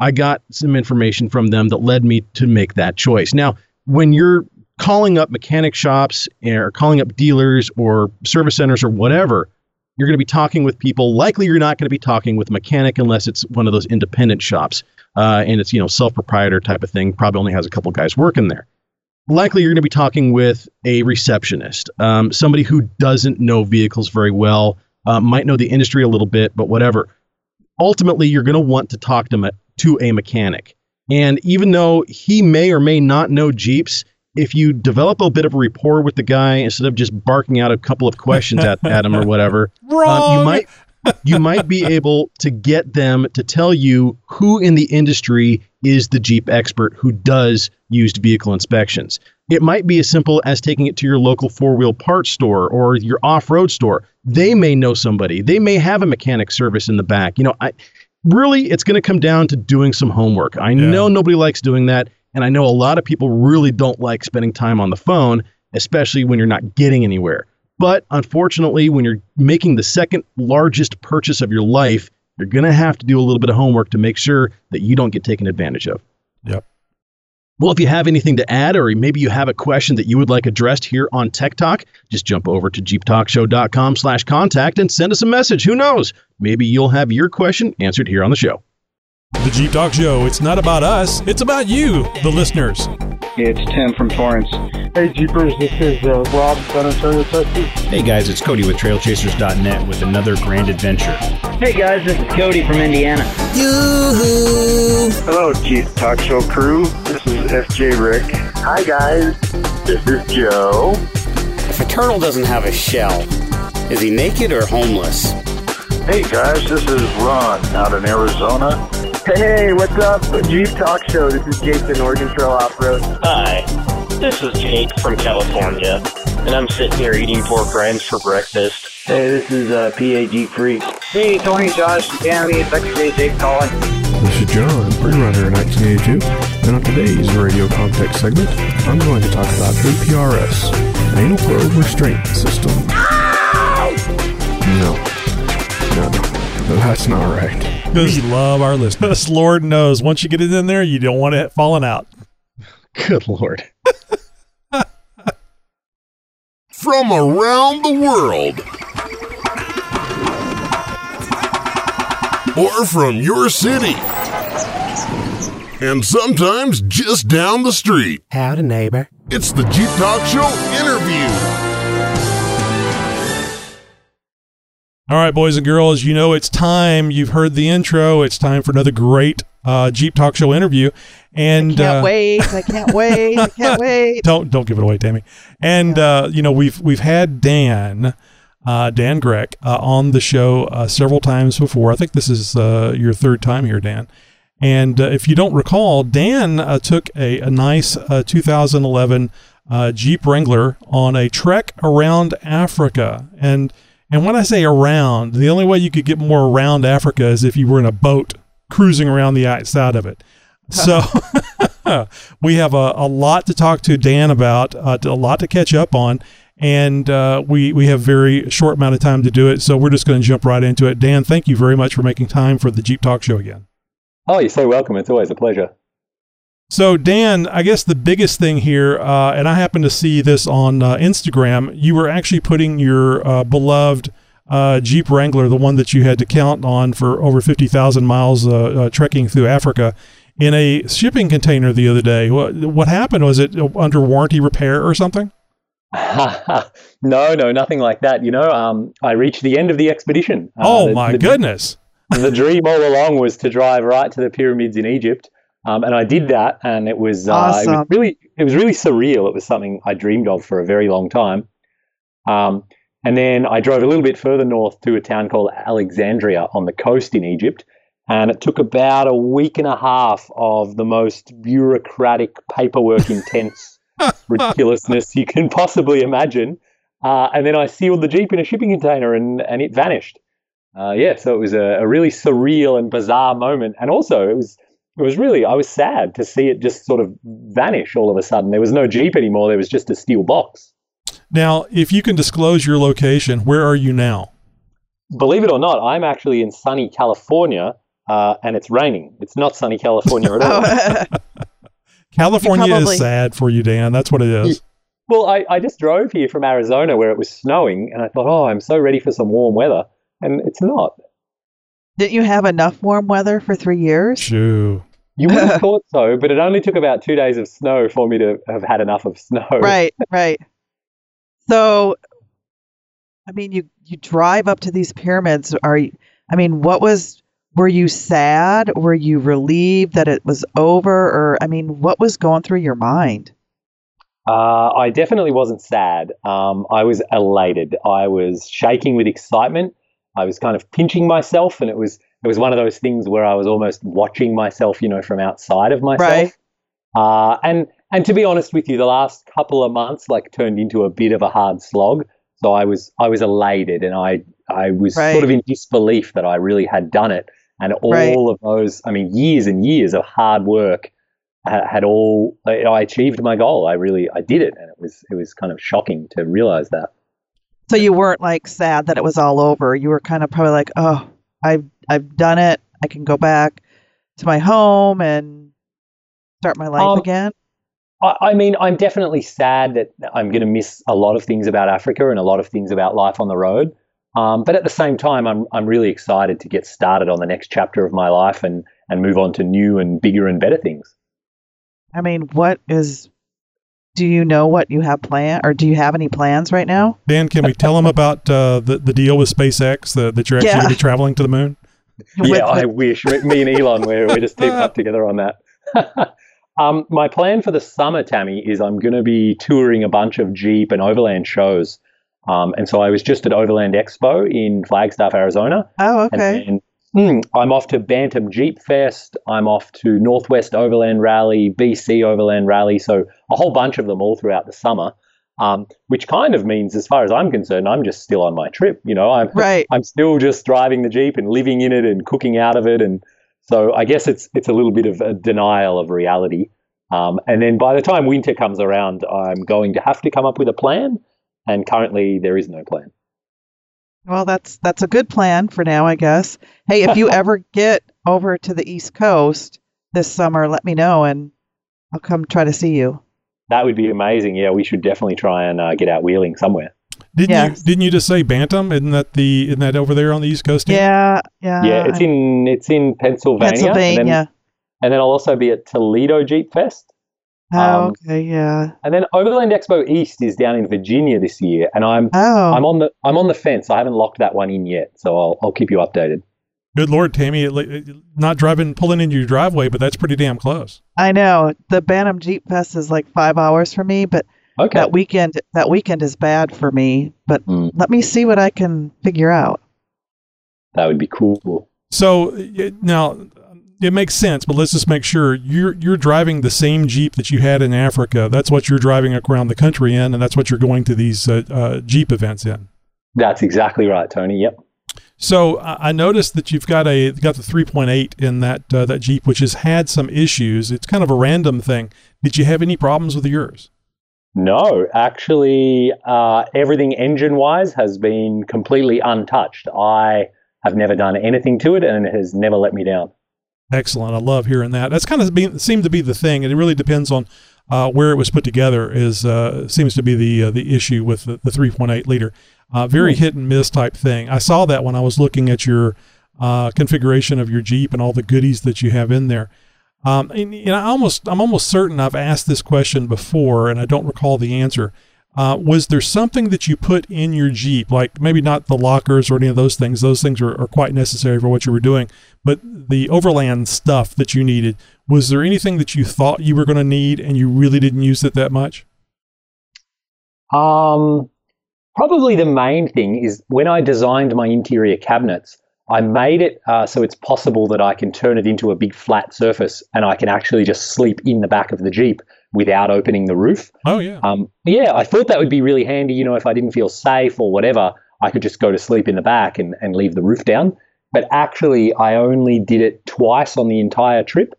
E: I got some information from them that led me to make that choice. Now, when you're calling up mechanic shops or calling up dealers or service centers or whatever, you're going to be talking with people. Likely, you're not going to be talking with a mechanic unless it's one of those independent shops uh, and it's you know self proprietor type of thing. Probably only has a couple guys working there. Likely, you're going to be talking with a receptionist, um, somebody who doesn't know vehicles very well, uh, might know the industry a little bit, but whatever. Ultimately, you're going to want to talk to, me- to a mechanic. And even though he may or may not know Jeeps, if you develop a bit of a rapport with the guy instead of just barking out a couple of questions at, *laughs* at him or whatever, um, you might you might be able to get them to tell you who in the industry is the Jeep expert who does used vehicle inspections. It might be as simple as taking it to your local four wheel parts store or your off road store. They may know somebody. They may have a mechanic service in the back. You know, I really it's going to come down to doing some homework. I
D: Yeah.
E: know nobody likes doing that, and I know a lot of people really don't like spending time on the phone, especially when you're not getting anywhere. But unfortunately, when you're making the second largest purchase of your life, you're going to have to do a little bit of homework to make sure that you don't get taken advantage of.
D: Yep.
E: Well, if you have anything to add, or maybe you have a question that you would like addressed here on Tech Talk, just jump over to jeeptalkshow.com slash contact and send us a message. Who knows? Maybe you'll have your question answered here on the show.
D: The Jeep Talk Show. It's not about us. It's about you, the listeners.
F: It's Tim from Torrance.
I: Hey Jeepers, this is uh, Rob, San Antonio, Texas.
G: Hey guys, it's Cody with TrailChasers.net with another grand adventure.
J: Hey guys, this is Cody from Indiana.
F: Hello, Jeep Talk Show crew. This is FJ Rick. Hi, guys. This is Joe.
K: If a turtle doesn't have a shell, is he naked or homeless?
F: Hey, guys. This is Ron out in Arizona.
I: Hey, what's up? Jeep Talk Show. This is Jason, Oregon Trail Off Road.
L: Hi, this is Jake from California, and I'm sitting here eating pork rinds for breakfast.
J: Hey, this is uh, PA Jeep Freak.
M: Hey, Tony, Josh, and Tammy, it's XJ Jake calling.
N: This is John, Runner 1982, and on today's radio context segment, I'm going to talk about APRS, Anal Probe Restraint System. No, no, no, that's not right.
D: We love our *laughs* listeners. Lord knows, once you get it in there, you don't want it falling out.
E: Good Lord. *laughs*
A: From around the world. Or from your city. And sometimes just down the street.
O: Howdy, neighbor.
A: It's the Jeep Talk Show interview.
D: All right, boys and girls, you know it's time. You've heard the intro. It's time for another great uh, Jeep Talk Show interview. And
C: Can't
D: uh,
C: wait. I can't *laughs* wait. I can't wait.
D: don't don't give it away, Tammy. And uh, you know we've we've had Dan uh, Dan Grec, uh, on the show uh, several times before. I think this is uh, your third time here, Dan. And uh, if you don't recall, Dan uh, took a, a nice uh, 2011 uh, Jeep Wrangler on a trek around Africa. And and when I say around, the only way you could get more around Africa is if you were in a boat cruising around the outside of it. So *laughs* we have a, a lot to talk to Dan about, uh, a lot to catch up on, and uh, we we have very short amount of time to do it. So we're just going to jump right into it. Dan, thank you very much for making time for the Jeep Talk Show again.
O: Oh, you're so welcome. It's always a pleasure.
D: So, Dan, I guess the biggest thing here, uh, and I happen to see this on uh, Instagram, you were actually putting your uh, beloved uh, Jeep Wrangler, the one that you had to count on for over 50,000 miles uh, uh, trekking through Africa, in a shipping container the other day. What, what happened? Was it under warranty repair or something? *laughs*
O: no, no, nothing like that. You know, um, I reached the end of the expedition.
D: oh,
O: the,
D: my
O: the,
D: goodness.
O: the dream all along was to drive right to the pyramids in Egypt. Um, and I did that, and it was, uh,
C: awesome.
O: it was really it was really surreal. It was something I dreamed of for a very long time. Um, and then I drove a little bit further north to a town called Alexandria on the coast in Egypt, and it took about a week and a half of the most bureaucratic, paperwork intense *laughs* ridiculousness you can possibly imagine. Uh, and then I sealed the jeep in a shipping container, and and it vanished. Uh, yeah, so it was a, a really surreal and bizarre moment, and also it was it was really I was sad to see it just sort of vanish all of a sudden. There was no Jeep anymore. There was just a steel box.
D: Now, if you can disclose your location, where are you now?
O: Believe it or not, I'm actually in sunny California, uh, and it's raining. It's not sunny California at all. *laughs* *laughs*
D: California
C: probably-
D: is sad for you, Dan. That's what it is.
O: well, I, I just drove here from Arizona where it was snowing, and I thought, oh, I'm so ready for some warm weather, and it's not.
C: Didn't you have enough warm weather for three years?
D: Shoo.
O: You would have *laughs* thought so, but it only took about two days of snow for me to have had enough of snow.
C: Right, right. So, I mean, you you drive up to these pyramids. Are you? I mean, what was? Were you sad? Were you relieved that it was over? Or I mean, what was going through your mind?
O: Uh, I definitely wasn't sad. Um, I was elated. I was shaking with excitement. I was kind of pinching myself, and it was it was one of those things where I was almost watching myself, you know, from outside of myself.
C: Right.
O: Uh, and and to be honest with you, the last couple of months like turned into a bit of a hard slog. So I was I was elated, and I I was
C: Right.
O: sort of in disbelief that I really had done it, and all
C: Right.
O: of those, I mean, years and years of hard work ha- had all I I achieved my goal. I really I did it, and it was it was kind of shocking to realize that.
C: So you weren't like sad that it was all over. You were kind of probably like, oh, I've I've done it. I can go back to my home and start my life
O: Um,
C: again.
O: I, I mean, I'm definitely sad that I'm going to miss a lot of things about Africa and a lot of things about life on the road. Um, but at the same time, I'm I'm really excited to get started on the next chapter of my life and and move on to new and bigger and better things.
C: I mean, what is? Do you know what you have planned, or do you have any plans right now?
D: Dan, can we tell them about uh, the, the deal with SpaceX, the, that you're actually
C: Yeah.
D: going to be traveling to the moon? *laughs*
O: yeah, I wish. Me and Elon, we're, we're just teamed up *laughs* together on that. *laughs* um, my plan for the summer, Tammy, is I'm going to be touring a bunch of Jeep and Overland shows. Um, and so I was just at Overland Expo in Flagstaff, Arizona.
C: Oh, okay.
O: And hmm, I'm off to Bantam Jeep Fest. I'm off to Northwest Overland Rally, BC Overland Rally. So a whole bunch of them all throughout the summer. Um, which kind of means, as far as I'm concerned, I'm just still on my trip. You know, I'm
C: Right.
O: I'm still just driving the Jeep and living in it and cooking out of it. And so I guess it's it's a little bit of a denial of reality. Um, and then by the time winter comes around, I'm going to have to come up with a plan. And currently, there is no plan.
C: Well, that's that's a good plan for now, I guess. Hey, if you *laughs* ever get over to the East Coast this summer, let me know and I'll come try to see you.
O: That would be amazing. Yeah, we should definitely try and uh, get out wheeling somewhere.
D: Didn't
C: Yes.
D: you didn't you just say Bantam? Isn't that the isn't that over there on the East Coast? Dan?
C: Yeah, yeah.
O: yeah, it's in it's in Pennsylvania. And then,
C: Pennsylvania.
O: and then I'll also be at Toledo Jeep Fest.
C: Oh,
O: um,
C: okay, yeah.
O: And then Overland Expo East is down in Virginia this year, and I'm
C: Oh,
O: I'm on the I'm on the fence. I haven't locked that one in yet, so I'll I'll keep you updated.
D: Good Lord, Tammy, it, it- not driving pulling into your driveway, but that's pretty damn close.
C: I know. The Bantam Jeep Fest is like five hours for me, but
O: Okay.
C: That weekend that weekend is bad for me, but
O: Mm.
C: let me see what I can figure out.
O: That would be cool.
D: So now it makes sense, but let's just make sure you're you're driving the same Jeep that you had in Africa. That's what you're driving around the country in, and that's what you're going to these uh, uh, Jeep events in.
O: That's exactly right, Tony. Yep.
D: So I noticed that you've got a got the 3.8 in that uh, that Jeep, which has had some issues. It's kind of a random thing. Did you have any problems with yours?
O: No, actually, uh, everything engine wise has been completely untouched. I have never done anything to it, and it has never let me down.
D: Excellent. I love hearing that. That's kind of been, seemed to be the thing, and it really depends on uh, where it was put together. Is uh, seems to be the uh, the issue with the, the 3.8 liter. Uh, very hit and miss type thing. I saw that when I was looking at your uh, configuration of your Jeep and all the goodies that you have in there. Um, and, and I almost I'm almost certain I've asked this question before, and I don't recall the answer. Uh, was there something that you put in your Jeep, like maybe not the lockers or any of those things? Those things are, are quite necessary for what you were doing, but the overland stuff that you needed. Was there anything that you thought you were going to need and you really didn't use it that much?
O: Um, probably the main thing is when I designed my interior cabinets, I made it uh, so it's possible that I can turn it into a big flat surface and I can actually just sleep in the back of the Jeep without opening the roof.
D: Oh yeah.
O: Um, yeah, I thought that would be really handy. You know, if I didn't feel safe or whatever, I could just go to sleep in the back and, and leave the roof down. But actually, I only did it twice on the entire trip.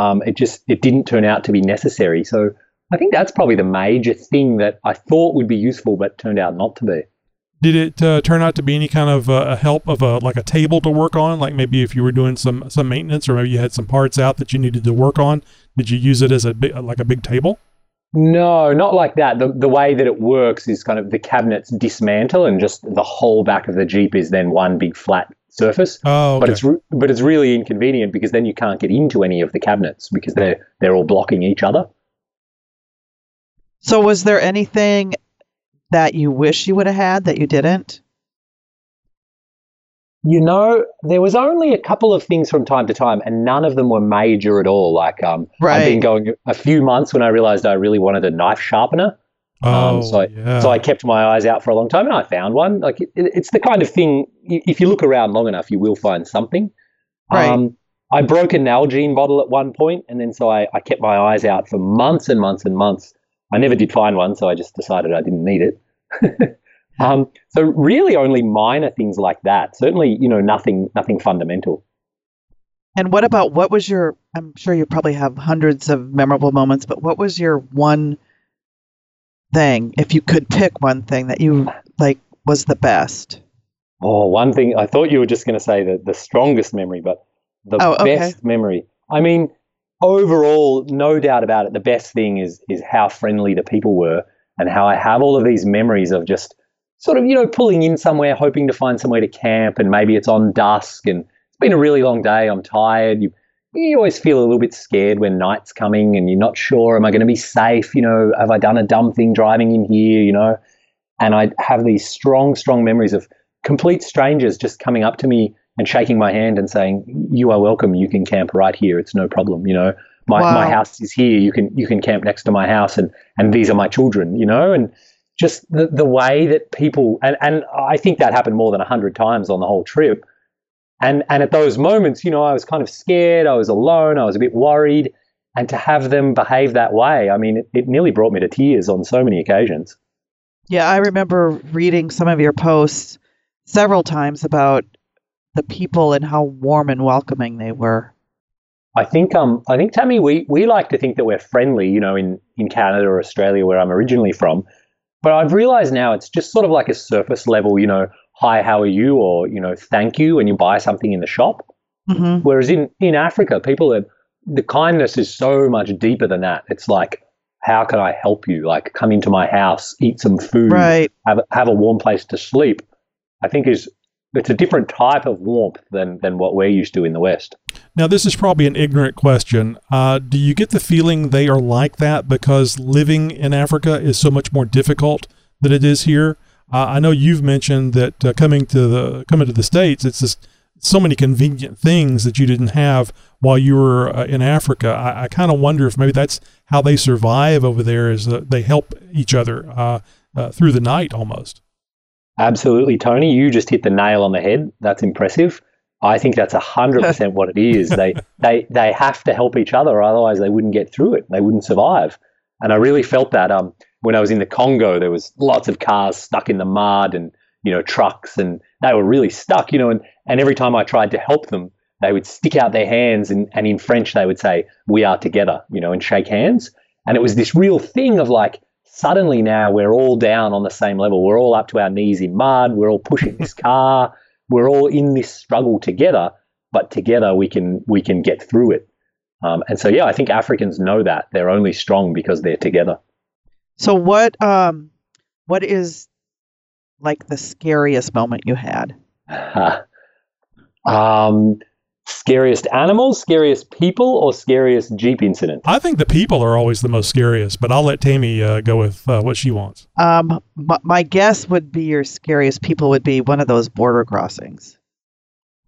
O: Um, it just it didn't turn out to be necessary. So I think that's probably the major thing that I thought would be useful, but turned out not to be.
D: Did it uh, turn out to be any kind of uh, a help of a like a table to work on? Like maybe if you were doing some some maintenance, or maybe you had some parts out that you needed to work on, did you use it as a big, like a big table?
O: No, not like that. The, the way that it works is kind of the cabinets dismantle and just the whole back of the Jeep is then one big flat surface.
D: Oh, okay.
O: But it's re- but it's really inconvenient because then you can't get into any of the cabinets because they're they're all blocking each other.
C: So, was there anything that you wish you would have had that you didn't?
O: You know, there was only a couple of things from time to time, and none of them were major at all. Like um, I've been going a few months when I realized I really wanted a knife sharpener.
D: Oh,
O: Um, so, I,
D: yeah.
O: so I kept my eyes out for a long time, and I found one. Like it, it's the kind of thing. If you look around long enough, you will find something.
C: Right.
O: Um, I broke a Nalgene bottle at one point, and then so I, I kept my eyes out for months and months and months. I never did find one, so I just decided I didn't need it. *laughs* um, so really, only minor things like that. Certainly, you know, nothing nothing fundamental.
C: And what about what was your? I'm sure you probably have hundreds of memorable moments, but what was your one thing, if you could pick one thing that you like was the best?
O: Oh, one thing I thought you were just going to say the the strongest memory, but the
C: Oh, okay.
O: best memory. I mean, overall, no doubt about it. The best thing is is how friendly the people were, and how I have all of these memories of just sort of you know pulling in somewhere, hoping to find somewhere to camp, and maybe it's on dusk, and it's been a really long day. I'm tired. You you always feel a little bit scared when night's coming, and you're not sure, am I going to be safe? You know, have I done a dumb thing driving in here? You know, and I have these strong, strong memories of complete strangers just coming up to me and shaking my hand and saying, "You are welcome. You can camp right here. It's no problem." You know, my my house is here. You can you can camp next to my house, and and these are my children. You know, and just the the way that people and and I think that happened more than a hundred times on the whole trip. And and at those moments, you know, I was kind of scared. I was alone. I was a bit worried. And to have them behave that way, I mean, it, it nearly brought me to tears on so many occasions.
C: Yeah, I remember reading some of your posts several times about the people and how warm and welcoming they were.
O: I think um I think Tammy we we like to think that we're friendly, you know, in in Canada or Australia where I'm originally from. But I've realized now it's just sort of like a surface level, you know, hi, how are you or, you know, thank you when you buy something in the shop.
C: hmm
O: Whereas in in Africa, people are the kindness is so much deeper than that. It's like how can I help you? Like come into my house, eat some food,
C: Right.
O: have a- have a warm place to sleep. I think is it's a different type of warmth than than what we're used to in the West.
D: Now, this is probably an ignorant question. Uh, do you get the feeling they are like that because living in Africa is so much more difficult than it is here? Uh, I know you've mentioned that uh, coming to the coming to the states, it's just so many convenient things that you didn't have while you were uh, in Africa. I, I kind of wonder if maybe that's how they survive over there is they help each other uh, uh, through the night almost.
O: Absolutely, Tony. You just hit the nail on the head. That's impressive. I think that's hundred *laughs* percent what it is. They they they have to help each other, otherwise they wouldn't get through it. They wouldn't survive. And I really felt that um, when I was in the Congo, there was lots of cars stuck in the mud and you know trucks, and they were really stuck. You know, and and every time I tried to help them, they would stick out their hands, and and in French they would say, "We are together," you know, and shake hands. And it was this real thing of like, suddenly now we're all down on the same level. We're all up to our knees in mud. We're all pushing this car. We're all in this struggle together, but together we can we can get through it. Um, and so, yeah, I think Africans know that they're only strong because they're together.
C: So, what um, what is like the scariest moment you had? *laughs*
O: um, scariest animals, scariest people, or scariest Jeep incident?
D: I think the people are always the most scariest, but I'll let Tammy uh, go with uh, what she wants.
C: Um, my, my guess would be your scariest people would be one of those border crossings.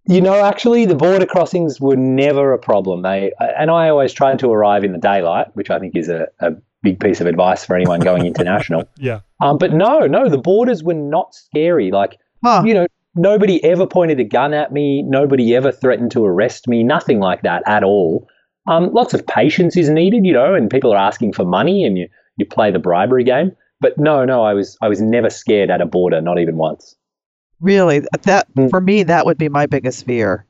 O: You know, actually, the border crossings were never a problem. They and I always tried to arrive in the daylight, which I think is a, a big piece of advice for anyone going *laughs* international.
D: yeah.
O: Um, but no, no, the borders were not scary. Like, huh. you know, nobody ever pointed a gun at me. Nobody ever threatened to arrest me. Nothing like that at all. Um, lots of patience is needed, you know, and people are asking for money, and you you play the bribery game. But no, no, I was I was never scared at a border, not even once.
C: Really, that mm. for me, that would be my biggest fear.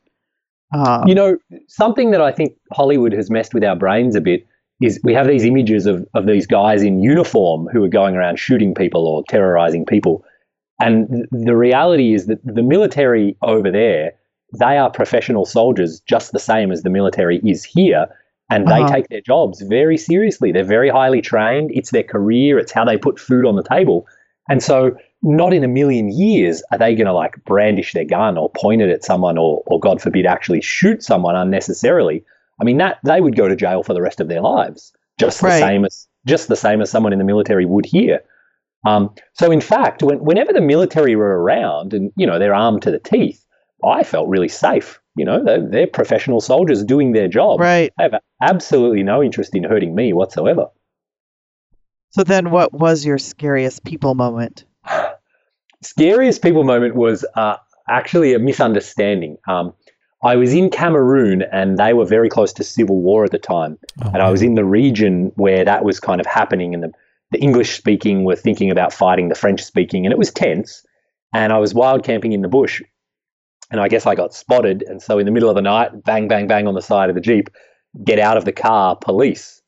O: Um, you know, something that I think Hollywood has messed with our brains a bit is we have these images of, of these guys in uniform who are going around shooting people or terrorizing people. And the reality is that the military over there, they are professional soldiers just the same as the military is here. And they uh-huh. take their jobs very seriously. They're very highly trained. It's their career, it's how they put food on the table. And so not in a million years are they going to like brandish their gun or point it at someone or, or God forbid, actually shoot someone unnecessarily. I mean, that they would go to jail for the rest of their lives, just the same as just the same as someone in the military would here. Um, so, in fact, when, whenever the military were around and you know they're armed to the teeth, I felt really safe. You know, they're, they're professional soldiers doing their job.
C: Right.
O: They have absolutely no interest in hurting me whatsoever.
C: So then, what was your scariest people moment? *sighs*
O: Scariest people moment was uh, actually a misunderstanding. Um, I was in Cameroon and they were very close to civil war at the time. Oh, and I was in the region where that was kind of happening and the, the English speaking were thinking about fighting the French speaking and it was tense. And I was wild camping in the bush. And I guess I got spotted. And so in the middle of the night, bang, bang, bang on the side of the Jeep, get out of the car, police.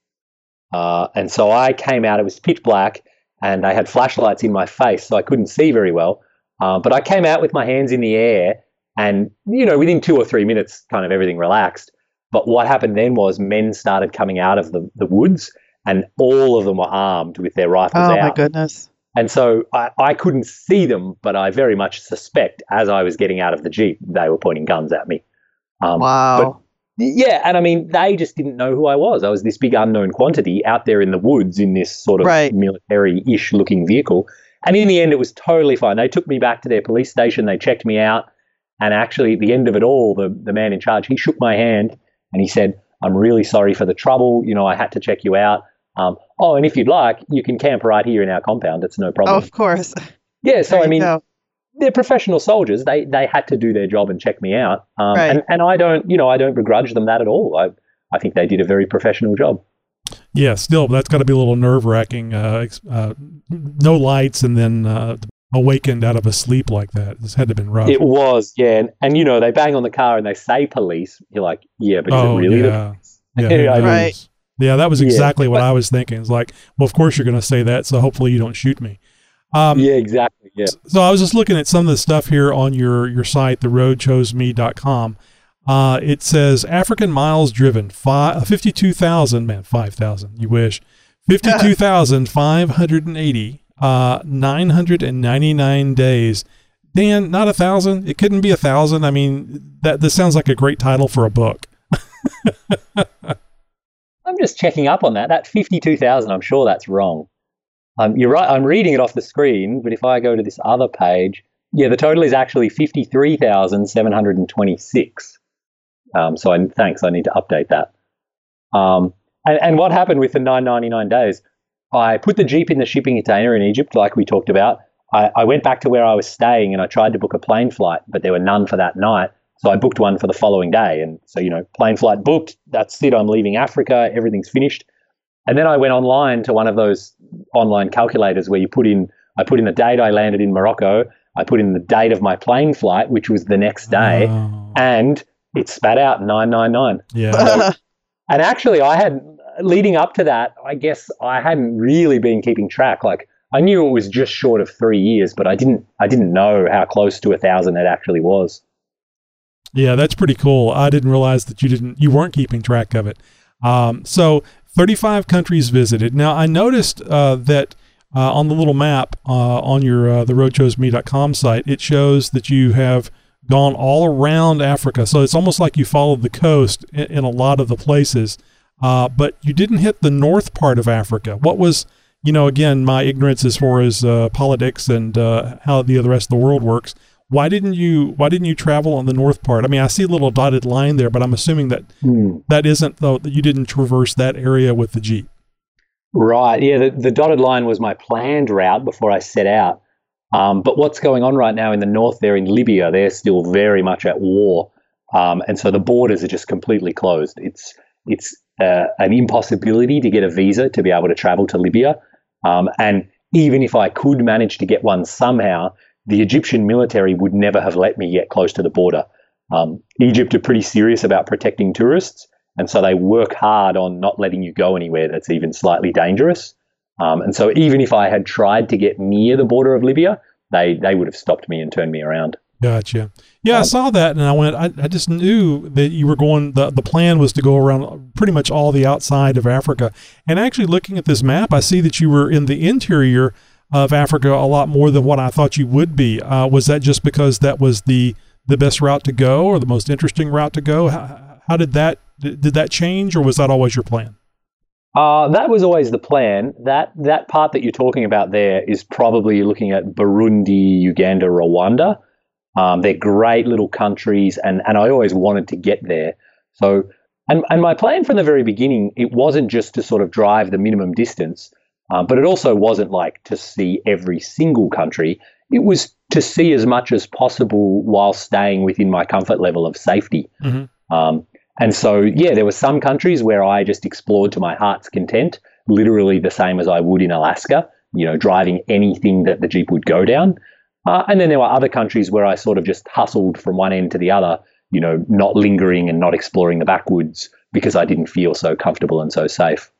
O: Uh, and so I came out, it was pitch black and I had flashlights in my face, so I couldn't see very well. Uh, but I came out with my hands in the air, and you know, within two or three minutes, kind of everything relaxed. But what happened then was men started coming out of the, the woods, and all of them were armed with their rifles out.
C: oh,
O: out.
C: my goodness.
O: And so I, I couldn't see them, but I very much suspect as I was getting out of the Jeep, they were pointing guns at me.
C: Um, wow.
O: Yeah, and I mean, they just didn't know who I was. I was this big unknown quantity out there in the woods in this sort of right. military-ish looking vehicle. And in the end, it was totally fine. They took me back to their police station. They checked me out, and actually, at the end of it all, the the man in charge he shook my hand and he said, "I'm really sorry for the trouble. You know, I had to check you out. Um, oh, and if you'd like, you can camp right here in our compound. It's no problem."
C: Oh, of course.
O: Yeah. So I mean. Go they're professional soldiers. They they had to do their job and check me out. Um, right. and, and I don't, you know, I don't begrudge them that at all. I I think they did a very professional job.
D: Yeah, still, that's got to be a little nerve wracking. Uh, uh, no lights and then uh, awakened out of a sleep like that. This had to have been rough.
O: It was, yeah. And, and, you know, they bang on the car and they say police. You're like, yeah, but is
D: oh,
O: it really
D: yeah. the Yeah, yeah *laughs* right. Yeah, that was exactly yeah, what I was thinking. It's like, well, of course you're going to say that, so hopefully you don't shoot me.
O: Um, yeah, exactly. Yeah.
D: So I was just looking at some of the stuff here on your your site, theroadchoseme.com. Uh, it says African miles driven, five, uh, 52,000, man, 5,000, you wish. *laughs* 52,580, uh, 999 days. Dan, not a thousand. It couldn't be a thousand. I mean, that this sounds like a great title for a book. *laughs*
O: I'm just checking up on that. That 52,000, I'm sure that's wrong. Um, you're right. I'm reading it off the screen, but if I go to this other page, yeah, the total is actually fifty-three thousand seven hundred and twenty-six. Um, so I, thanks. I need to update that. Um, and, and what happened with the 999 days? I put the Jeep in the shipping container in Egypt, like we talked about. I, I went back to where I was staying and I tried to book a plane flight, but there were none for that night. So I booked one for the following day. And so, you know, plane flight booked. That's it. I'm leaving Africa. Everything's finished. And then I went online to one of those online calculators where you put in, I put in the date I landed in Morocco. I put in the date of my plane flight, which was the next day.
D: Oh.
O: And it spat out 999.
D: Yeah.
O: And actually, I had, leading up to that, I guess I hadn't really been keeping track. Like, I knew it was just short of three years, but I didn't, I didn't know how close to a thousand it actually was.
D: Yeah, that's pretty cool. I didn't realize that you didn't you weren't keeping track of it. Um, so 35 countries visited. Now I noticed uh, that uh, on the little map uh, on your uh, the roadchoseme.com site, it shows that you have gone all around Africa. So it's almost like you followed the coast in, in a lot of the places, uh, but you didn't hit the north part of Africa. What was you know again my ignorance as far as uh, politics and how the rest of the world works why didn't you why didn't you travel on the north part i mean i see a little dotted line there but i'm assuming that
O: Hmm.
D: that isn't though that you didn't traverse that area with the jeep
O: Right. Yeah. The, the dotted line was my planned route before I set out. Um, but what's going on right now in the north there in Libya, they're still very much at war. Um, and so the borders are just completely closed. It's, it's uh, an impossibility to get a visa to be able to travel to Libya. Um, and even if I could manage to get one somehow, the Egyptian military would never have let me get close to the border. Um, Egypt are pretty serious about protecting tourists, and so they work hard on not letting you go anywhere that's even slightly dangerous. Um, and so even if I had tried to get near the border of Libya, they they would have stopped me and turned me around.
D: Gotcha. Yeah, I saw that and I went, I, I just knew that you were going, the, the plan was to go around pretty much all the outside of Africa. And actually, looking at this map, I see that you were in the interior of Africa a lot more than what I thought you would be. Uh, was that just because that was the, the best route to go or the most interesting route to go? How, how did that, did that change or was that always your plan?
O: Uh, that was always the plan. That that part that you're talking about there is probably looking at Burundi, Uganda, Rwanda. Um, they're great little countries, and, and I always wanted to get there. So, and, and my plan from the very beginning, it wasn't just to sort of drive the minimum distance, um, but it also wasn't like to see every single country. It was to see as much as possible while staying within my comfort level of safety. Um, and so, yeah, there were some countries where I just explored to my heart's content, literally the same as I would in Alaska, you know, driving anything that the Jeep would go down. Uh, and then there were other countries where I sort of just hustled from one end to the other, you know, not lingering and not exploring the backwoods because I didn't feel so comfortable and so safe.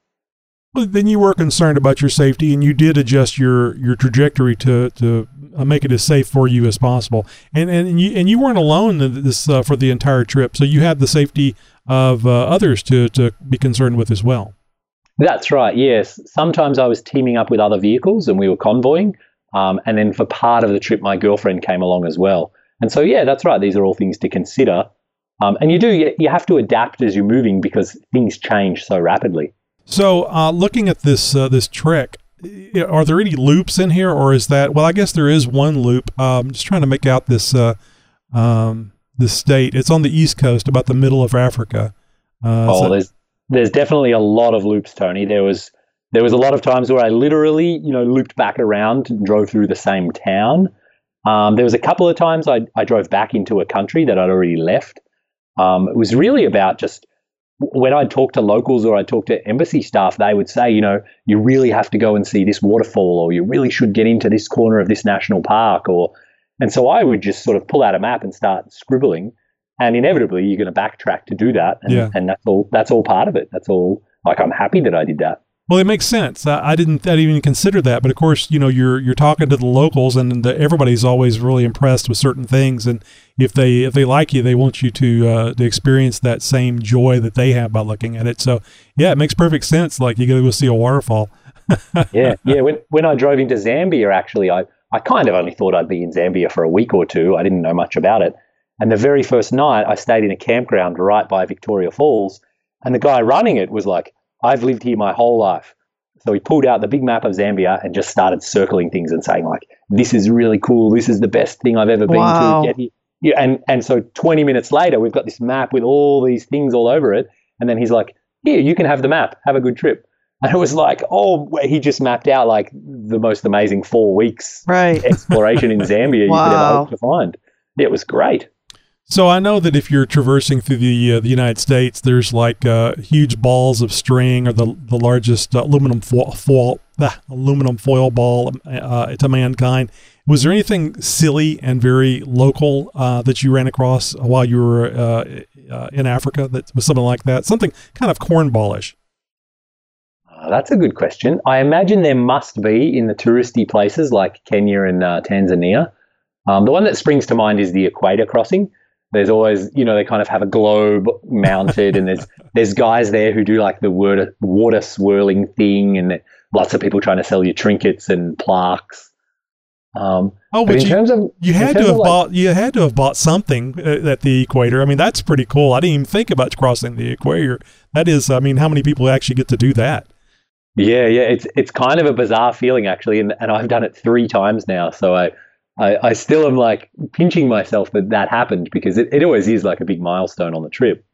D: Then you were concerned about your safety, and you did adjust your your trajectory to to uh, make it as safe for you as possible. And and you and you weren't alone this uh, for the entire trip, so you had the safety of uh, others to to be concerned with as well.
O: That's right. Yes. Sometimes I was teaming up with other vehicles and we were convoying. Um, and then for part of the trip, my girlfriend came along as well. And so, yeah, that's right. These are all things to consider. Um, and you do, you, you have to adapt as you're moving because things change so rapidly.
D: So, uh, looking at this uh, this trek, are there any loops in here, or is that? Well, I guess there is one loop. I'm um, just trying to make out this uh, um, this state. It's on the east coast, about the middle of Africa. Uh,
O: oh,
D: so-
O: there's there's definitely a lot of loops, Tony. There was there was a lot of times where I literally, you know, looped back around and drove through the same town. Um, there was a couple of times I, I drove back into a country that I'd already left. Um, it was really about just when I'd talk to locals or I'd talk to embassy staff, they would say, you know, you really have to go and see this waterfall, or you really should get into this corner of this national park, or and so I would just sort of pull out a map and start scribbling, and inevitably you're going to backtrack to do that, and,
D: Yeah.
O: and that's all. That's all part of it. That's all. Like I'm happy that I did that.
D: Well, it makes sense. I, I didn't I didn't even consider that, but of course, you know, you're you're talking to the locals, and the, everybody's always really impressed with certain things, and if they if they like you, they want you to uh, to experience that same joy that they have by looking at it. So, yeah, it makes perfect sense. Like you got to go see a waterfall. *laughs*
O: yeah, yeah. When when I drove into Zambia, actually, I I kind of only thought I'd be in Zambia for a week or two. I didn't know much about it. And the very first night, I stayed in a campground right by Victoria Falls, and the guy running it was like, "I've lived here my whole life." So he pulled out the big map of Zambia and just started circling things and saying like, "This is really cool. This is the best thing I've ever been
C: Wow.
O: to. Get here." Yeah, and and so 20 minutes later, we've got this map with all these things all over it, and then he's like, here, you can have the map. Have a good trip. *laughs* And it was like, oh, he just mapped out like the most amazing four weeks
C: right. *laughs*
O: exploration in Zambia
C: wow.
O: you could ever hope to find. It was great.
D: So I know that if you're traversing through the uh, the United States, there's like uh, huge balls of string or the the largest uh, aluminum foil, foil aluminum foil ball uh, to mankind. Was there anything silly and very local uh, that you ran across while you were uh, in Africa that was something like that? Something kind of cornballish.
O: that's a good question. I imagine there must be in the touristy places like Kenya and Tanzania. Um, the one that springs to mind is the equator crossing there's always you know they kind of have a globe mounted and there's *laughs* there's guys there who do like the water, water swirling thing and lots of people trying to sell you trinkets and plaques um,
D: oh, but, but in you, terms of you had to have like, bought you had to have bought something uh, at the equator. I mean, that's pretty cool. I didn't even think about crossing the equator. That is, I mean, how many people actually get to do that?
O: Yeah, yeah, it's it's kind of a bizarre feeling actually, and, and I've done it three times now. So I I, I still am like pinching myself that that happened because it, it always is like a big milestone on the trip.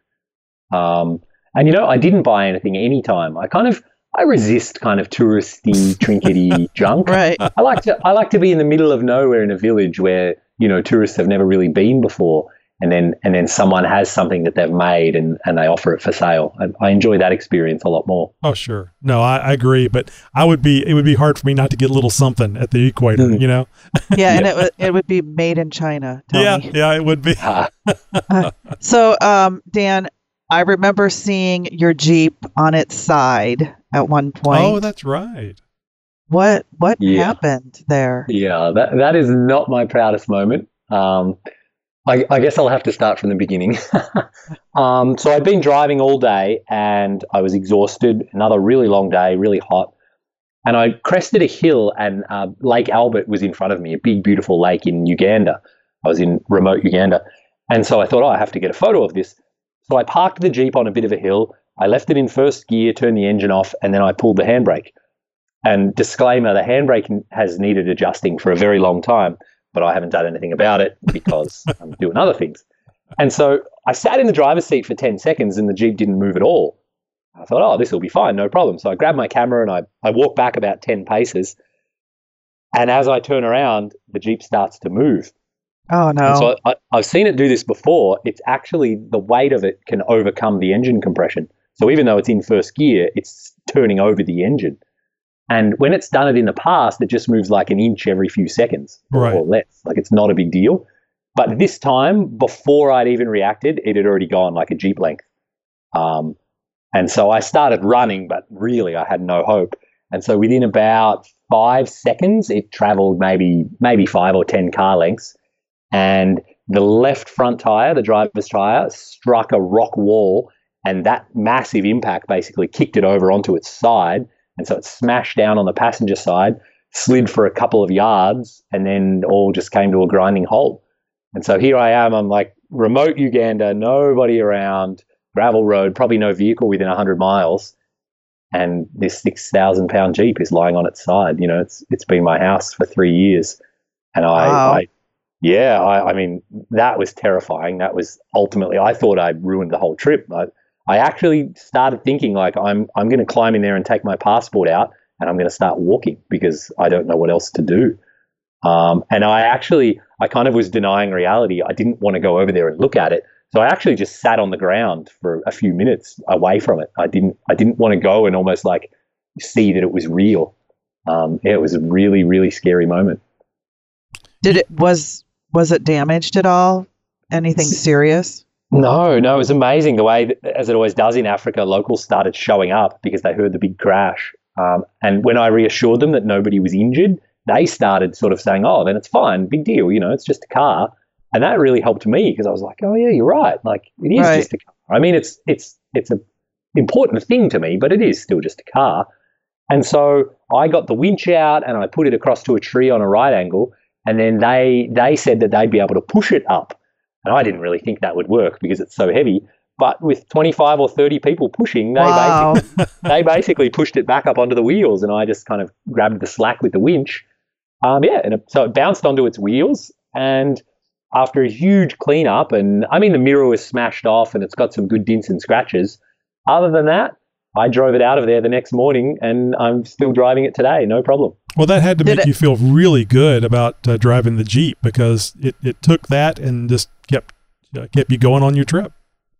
O: Um, and you know, I didn't buy anything anytime. I kind of I resist kind of touristy, trinkety *laughs* junk.
C: Right.
O: I like to I like to be in the middle of nowhere in a village where you know tourists have never really been before, and then and then someone has something that they've made and, and they offer it for sale. I, I enjoy that experience a lot more.
D: Oh sure, no, I, I, agree, but I would be it would be hard for me not to get a little something at the equator, mm. you know. *laughs*
C: Yeah, and it would it would be made in China.
D: yeah,
C: me.
D: yeah, it would be. *laughs*
C: uh, so, um, Dan, I remember seeing your Jeep on its side at one point.
D: Oh, that's right.
C: What what yeah. happened there?
O: Yeah, that that is not my proudest moment. Um, I, I, guess I'll have to start from the beginning. *laughs* um, so I'd been driving all day and I was exhausted. Another really long day, really hot. And I crested a hill and uh, Lake Albert was in front of me, a big, beautiful lake in Uganda. I was in remote Uganda. And so I thought, oh, I have to get a photo of this. So I parked the Jeep on a bit of a hill. I left it in first gear, turned the engine off, and then I pulled the handbrake. And disclaimer the handbrake has needed adjusting for a very long time but I haven't done anything about it because *laughs* I'm doing other things. And so I sat in the driver's seat for 10 seconds and the Jeep didn't move at all. I thought, oh, this will be fine, no problem. So I grabbed my camera and I, I walk back about 10 paces. And as I turn around, the Jeep starts to move.
C: Oh, no.
O: And so I, I've seen it do this before. It's actually the weight of it can overcome the engine compression. So even though it's in first gear, it's turning over the engine. And when it's done it in the past, it just moves like an inch every few seconds
D: right.
O: or less. Like it's not a big deal. But this time, before I'd even reacted, it had already gone like a Jeep length. Um, and so I started running, but really I had no hope. And so within about five seconds, it traveled maybe maybe five or ten car lengths. And the left front tire, the driver's tire, struck a rock wall, and that massive impact basically kicked it over onto its side and so it smashed down on the passenger side, slid for a couple of yards, and then all just came to a grinding halt. And so here I am, I'm like remote Uganda, nobody around, gravel road, probably no vehicle within 100 miles. And this 6,000 pound Jeep is lying on its side. You know, it's it's been my house for three years. And I, wow. I yeah, I, I, mean, that was terrifying. That was ultimately, I thought I ruined the whole trip. I, I actually started thinking like I'm I'm going to climb in there and take my passport out and I'm going to start walking because I don't know what else to do. Um, and I actually I kind of was denying reality. I didn't want to go over there and look at it, so I actually just sat on the ground for a few minutes away from it. I didn't I didn't want to go and almost like see that it was real. Um, yeah, it was a really really scary moment.
C: Did it was was it damaged at all? Anything serious?
O: No, no, it was amazing the way, that, as it always does in Africa, locals started showing up because they heard the big crash. Um, and when I reassured them that nobody was injured, they started sort of saying, "Oh, then it's fine, big deal, you know, it's just a car." And that really helped me because I was like, "Oh yeah, you're right. Like it is right. just a car. I mean, it's it's it's a important thing to me, but it is still just a car." And so I got the winch out and I put it across to a tree on a right angle, and then they they said that they'd be able to push it up and I didn't really think that would work because it's so heavy. But with 25 or 30 people pushing, they,
C: wow.
O: basically, they basically pushed it back up onto the wheels. And I just kind of grabbed the slack with the winch. Um, yeah, and it, so it bounced onto its wheels. And after a huge cleanup, and I mean, the mirror was smashed off and it's got some good dents and scratches. Other than that, I drove it out of there the next morning, and I'm still driving it today, no problem.
D: Well, that had to
C: Did
D: make
C: it-
D: you feel really good about uh, driving the Jeep because it, it took that and just kept uh, kept you going on your trip.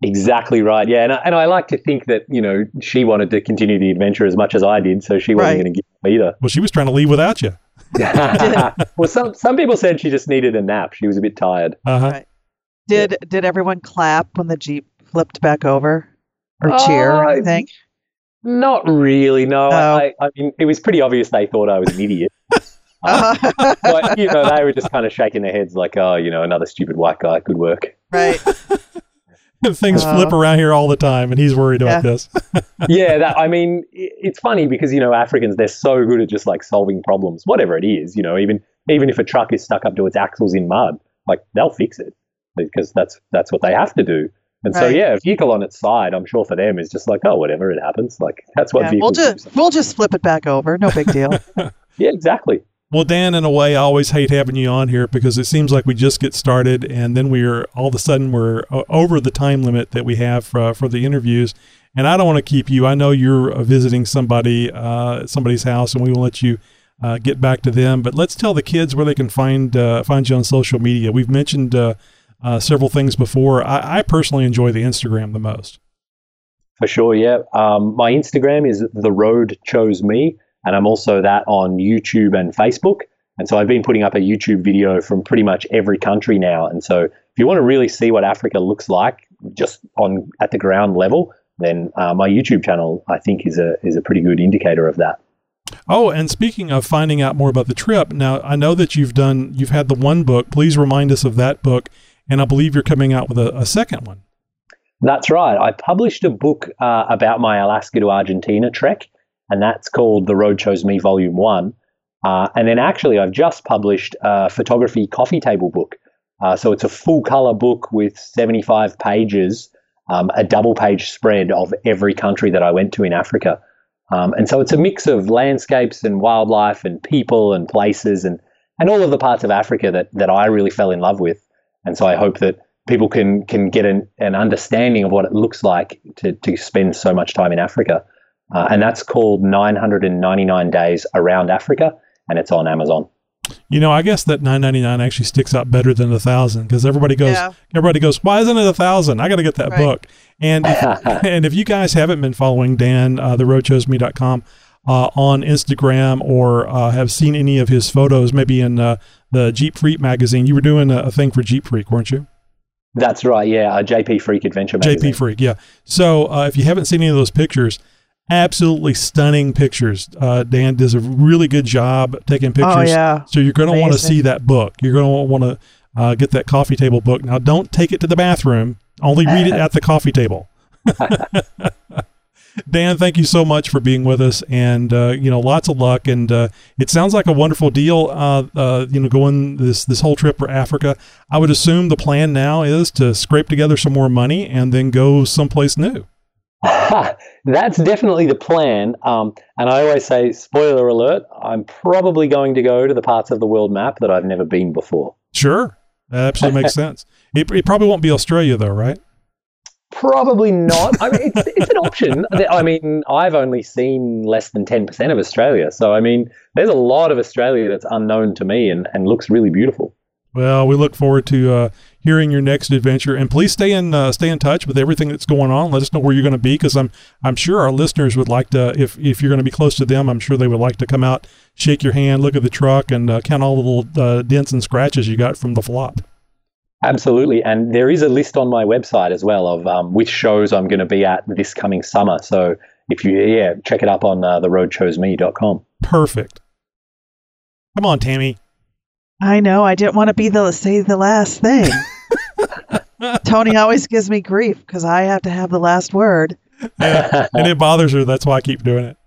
O: Exactly right. Yeah, and I, and I like to think that you know she wanted to continue the adventure as much as I did, so she wasn't
C: Right.
O: going to give up either.
D: Well, she was trying to leave without you. *laughs* *laughs*
O: well, some some people said she just needed a nap. She was a bit tired.
D: Uh-huh.
C: Right. Did did everyone clap when the Jeep flipped back over? Or cheer or
O: Uh,
C: anything?
O: Not really. No,
C: Oh.
O: I, I mean it was pretty obvious they thought I was an idiot.
C: Uh-huh.
O: but you know they were just kind of shaking their heads like, oh, you know, another stupid white guy. Good work.
C: right. *laughs*
D: Things
C: Uh,
D: flip around here all the time, and he's worried about
C: Yeah.
D: this. *laughs*
O: yeah, that I mean, i- it's funny because you know Africans they're so good at just like solving problems, whatever it is. You know, even even if a truck is stuck up to its axles in mud, like they'll fix it because that's that's what they have to do. And so yeah, a vehicle on its side, I'm sure for them is just like, oh, whatever, it happens. Like that's what
C: Yeah, we'll
O: vehicles.
C: just we'll just flip it back over. No big deal. *laughs*
O: Yeah, exactly.
D: Well, Dan, in a way, I always hate having you on here because it seems like we just get started, and then we're all of a sudden we're uh, over the time limit that we have for, for the interviews. And I don't want to keep you. I know you're uh, visiting somebody uh, somebody's house, and we will let you uh, get back to them. But let's tell the kids where they can find uh, find you on social media. We've mentioned uh, uh, several things before. I, I personally enjoy the Instagram the most.
O: For sure, yeah. Um, my Instagram is the road chose me, and I'm also that on YouTube and Facebook. And so I've been putting up a YouTube video from pretty much every country now. And so if you want to really see what Africa looks like, just on at the ground level, then uh, my YouTube channel I think is a is a pretty good indicator of that.
D: Oh, and speaking of finding out more about the trip, now I know that you've done, you've had the one book. Please remind us of that book, and I believe you're coming out with a, a second one.
O: That's right. I published a book uh, about my Alaska to Argentina trek, and that's called The Road Chose Me Volume 1. Uh, and then actually, I've just published a photography coffee table book. Uh, so it's a full color book with 75 pages, um, a double page spread of every country that I went to in Africa. Um, and so it's a mix of landscapes and wildlife and people and places and, and all of the parts of Africa that, that I really fell in love with. And so I hope that people can can get an, an understanding of what it looks like to, to spend so much time in Africa. Uh, and that's called 999 Days Around Africa, and it's on Amazon.
D: You know, I guess that 9.99 actually sticks out better than a thousand because everybody goes,
C: Yeah.
D: everybody goes, why isn't it a thousand? I got to get that
C: Right.
D: book. And if, *laughs* and if you guys haven't been following Dan, uh, theroadchoseme.com uh, on Instagram or uh, have seen any of his photos, maybe in uh, the Jeep Freak magazine, you were doing a, a thing for Jeep Freak, weren't you?
O: That's right, yeah, a JP Freek Adventure magazine.
D: JP Freek, yeah. So uh, if you haven't seen any of those pictures, absolutely stunning pictures. Uh, Dan does a really good job taking pictures.
C: Oh, yeah.
D: So you're going to want to see that book. You're going to want to uh, get that coffee table book. Now, don't take it to the bathroom. Only read it *laughs* at the coffee table. *laughs* Dan, thank you so much for being with us, and uh, you know, lots of luck. And uh, it sounds like a wonderful deal. Uh, uh, you know, going this this whole trip for Africa. I would assume the plan now is to scrape together some more money and then go someplace new. *laughs*
O: That's definitely the plan. Um, and I always say, spoiler alert, I'm probably going to go to the parts of the world map that I've never been before.
D: Sure, that absolutely makes sense. It, it probably won't be Australia though, right?
O: Probably not. I mean, it's, it's an option. *laughs* I mean, I've only seen less than 10% of Australia. So, I mean, there's a lot of Australia that's unknown to me and, and looks really beautiful.
D: Well, we look forward to uh, hearing your next adventure, and please stay in uh, stay in touch with everything that's going on. Let us know where you're going to be, because I'm I'm sure our listeners would like to, if if you're going to be close to them, I'm sure they would like to come out, shake your hand, look at the truck, and uh, count all the little uh, dents and scratches you got from the flop.
O: Absolutely. And there is a list on my website as well of um, which shows I'm going to be at this coming summer. So if you, yeah, check it up on uh, theroadchoseme.com.
D: Perfect. Come on, Tammy.
C: I know. I didn't want to be the say the last thing. *laughs* Tony always gives me grief because I have to have the last word,
D: Yeah, and it bothers her. That's why I keep doing it.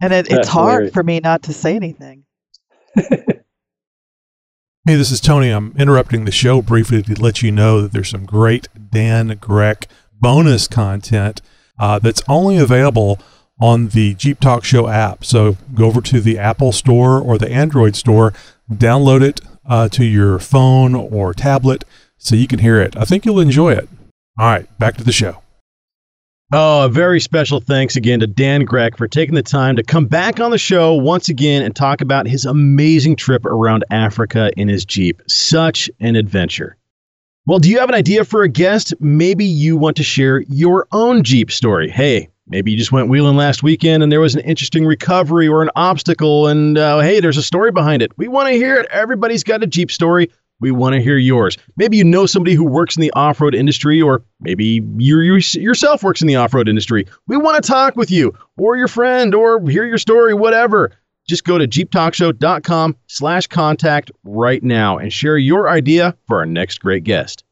C: and it, it's
O: That's
C: hard
O: hilarious.
C: for me not to say anything. *laughs*
D: Hey, this is Tony. I'm interrupting the show briefly to let you know that there's some great Dan Grec bonus content uh, that's only available on the Jeep Talk Show app. So go over to the Apple Store or the Android Store, download it uh, to your phone or tablet so you can hear it. I think you'll enjoy it. All right, back to the show.
E: Oh, a very special thanks again to Dan Grec for taking the time to come back on the show once again and talk about his amazing trip around Africa in his Jeep. Such an adventure. Well, do you have an idea for a guest? Maybe you want to share your own Jeep story. Hey, maybe you just went wheeling last weekend and there was an interesting recovery or an obstacle, and uh, hey, there's a story behind it. We want to hear it. Everybody's got a Jeep story. We want to hear yours. Maybe you know somebody who works in the off road industry, or maybe you yourself works in the off road industry. We want to talk with you, or your friend, or hear your story, whatever. Just go to jeeptalkshow.com slash contact right now and share your idea for our next great guest.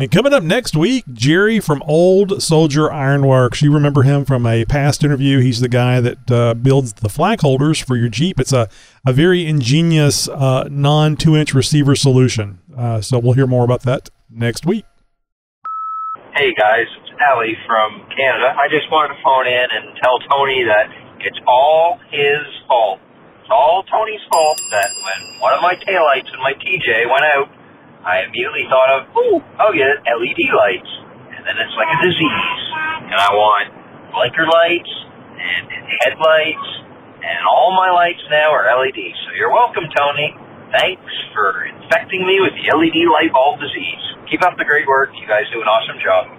D: And coming up next week, Jerry from Old Soldier Ironworks. You remember him from a past interview. He's the guy that uh, builds the flag holders for your Jeep. It's a, a very ingenious uh, non two inch receiver solution. Uh, so we'll hear more about that next week.
P: Hey guys, it's Ellie from Canada. I just wanted to phone in and tell Tony that it's all his fault. It's all Tony's fault that when one of my taillights in my TJ went out, I immediately thought of, I'll get LED lights. And then it's like a disease. And I want blinker lights and headlights, and all my lights now are LED. So you're welcome, Tony. Thanks for infecting me with the LED light bulb disease. Keep up the great work. You guys do an awesome job.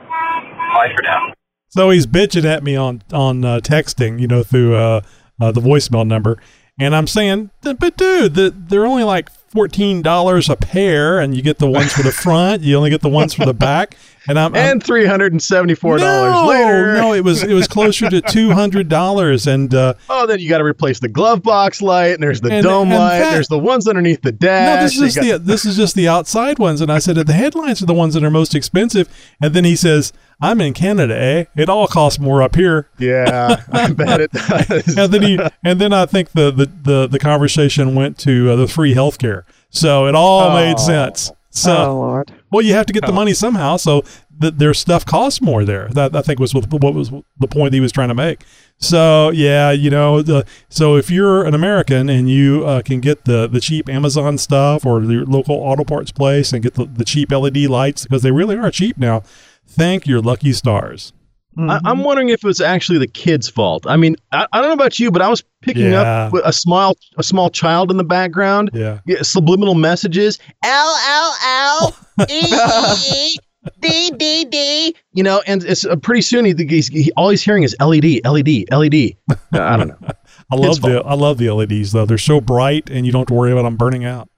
P: Bye for now.
D: So he's bitching at me on on uh, texting, you know, through uh, uh, the voicemail number, and I'm saying, but dude, the, they're only like fourteen dollars a pair, and you get the ones for the front. You only get the ones for the back, *laughs* and I'm, I'm
E: and three hundred and seventy four dollars
D: no,
E: later.
D: No, it was it was closer to *laughs* two hundred dollars, and uh,
E: oh, then you got to replace the glove box light, and there's the and, dome and light, that, there's the ones underneath the dash.
D: No, this is got, the this is just the outside ones, and I said the headlights are the ones that are most expensive, and then he says. I'm in Canada, eh? It all costs more up here.
E: Yeah, I *laughs* bet it does.
D: and then he, and then I think the the the, the conversation went to uh, the free healthcare. So it all oh. made sense. So,
C: oh Lord.
D: Well, you have to get the money somehow. So th- their stuff costs more there. That I think was what, what was the point he was trying to make. So yeah, you know, the, so if you're an American and you uh, can get the the cheap Amazon stuff or your local auto parts place and get the, the cheap LED lights because they really are cheap now, thank your lucky stars.
E: Mm-hmm. I, am wondering if it was actually the kid's fault. I mean, I, I don't know about you, but I was picking
D: yeah.
E: up a small a small child in the background.
D: Yeah, yeah
E: subliminal messages.
Q: L L L E D D D.
E: You know, and it's uh, pretty soon he, he's he, all he's hearing is LED, LED, LED. I don't know. *laughs*
D: I love the I love the LEDs though. They're so bright, and you don't have to worry about them burning out.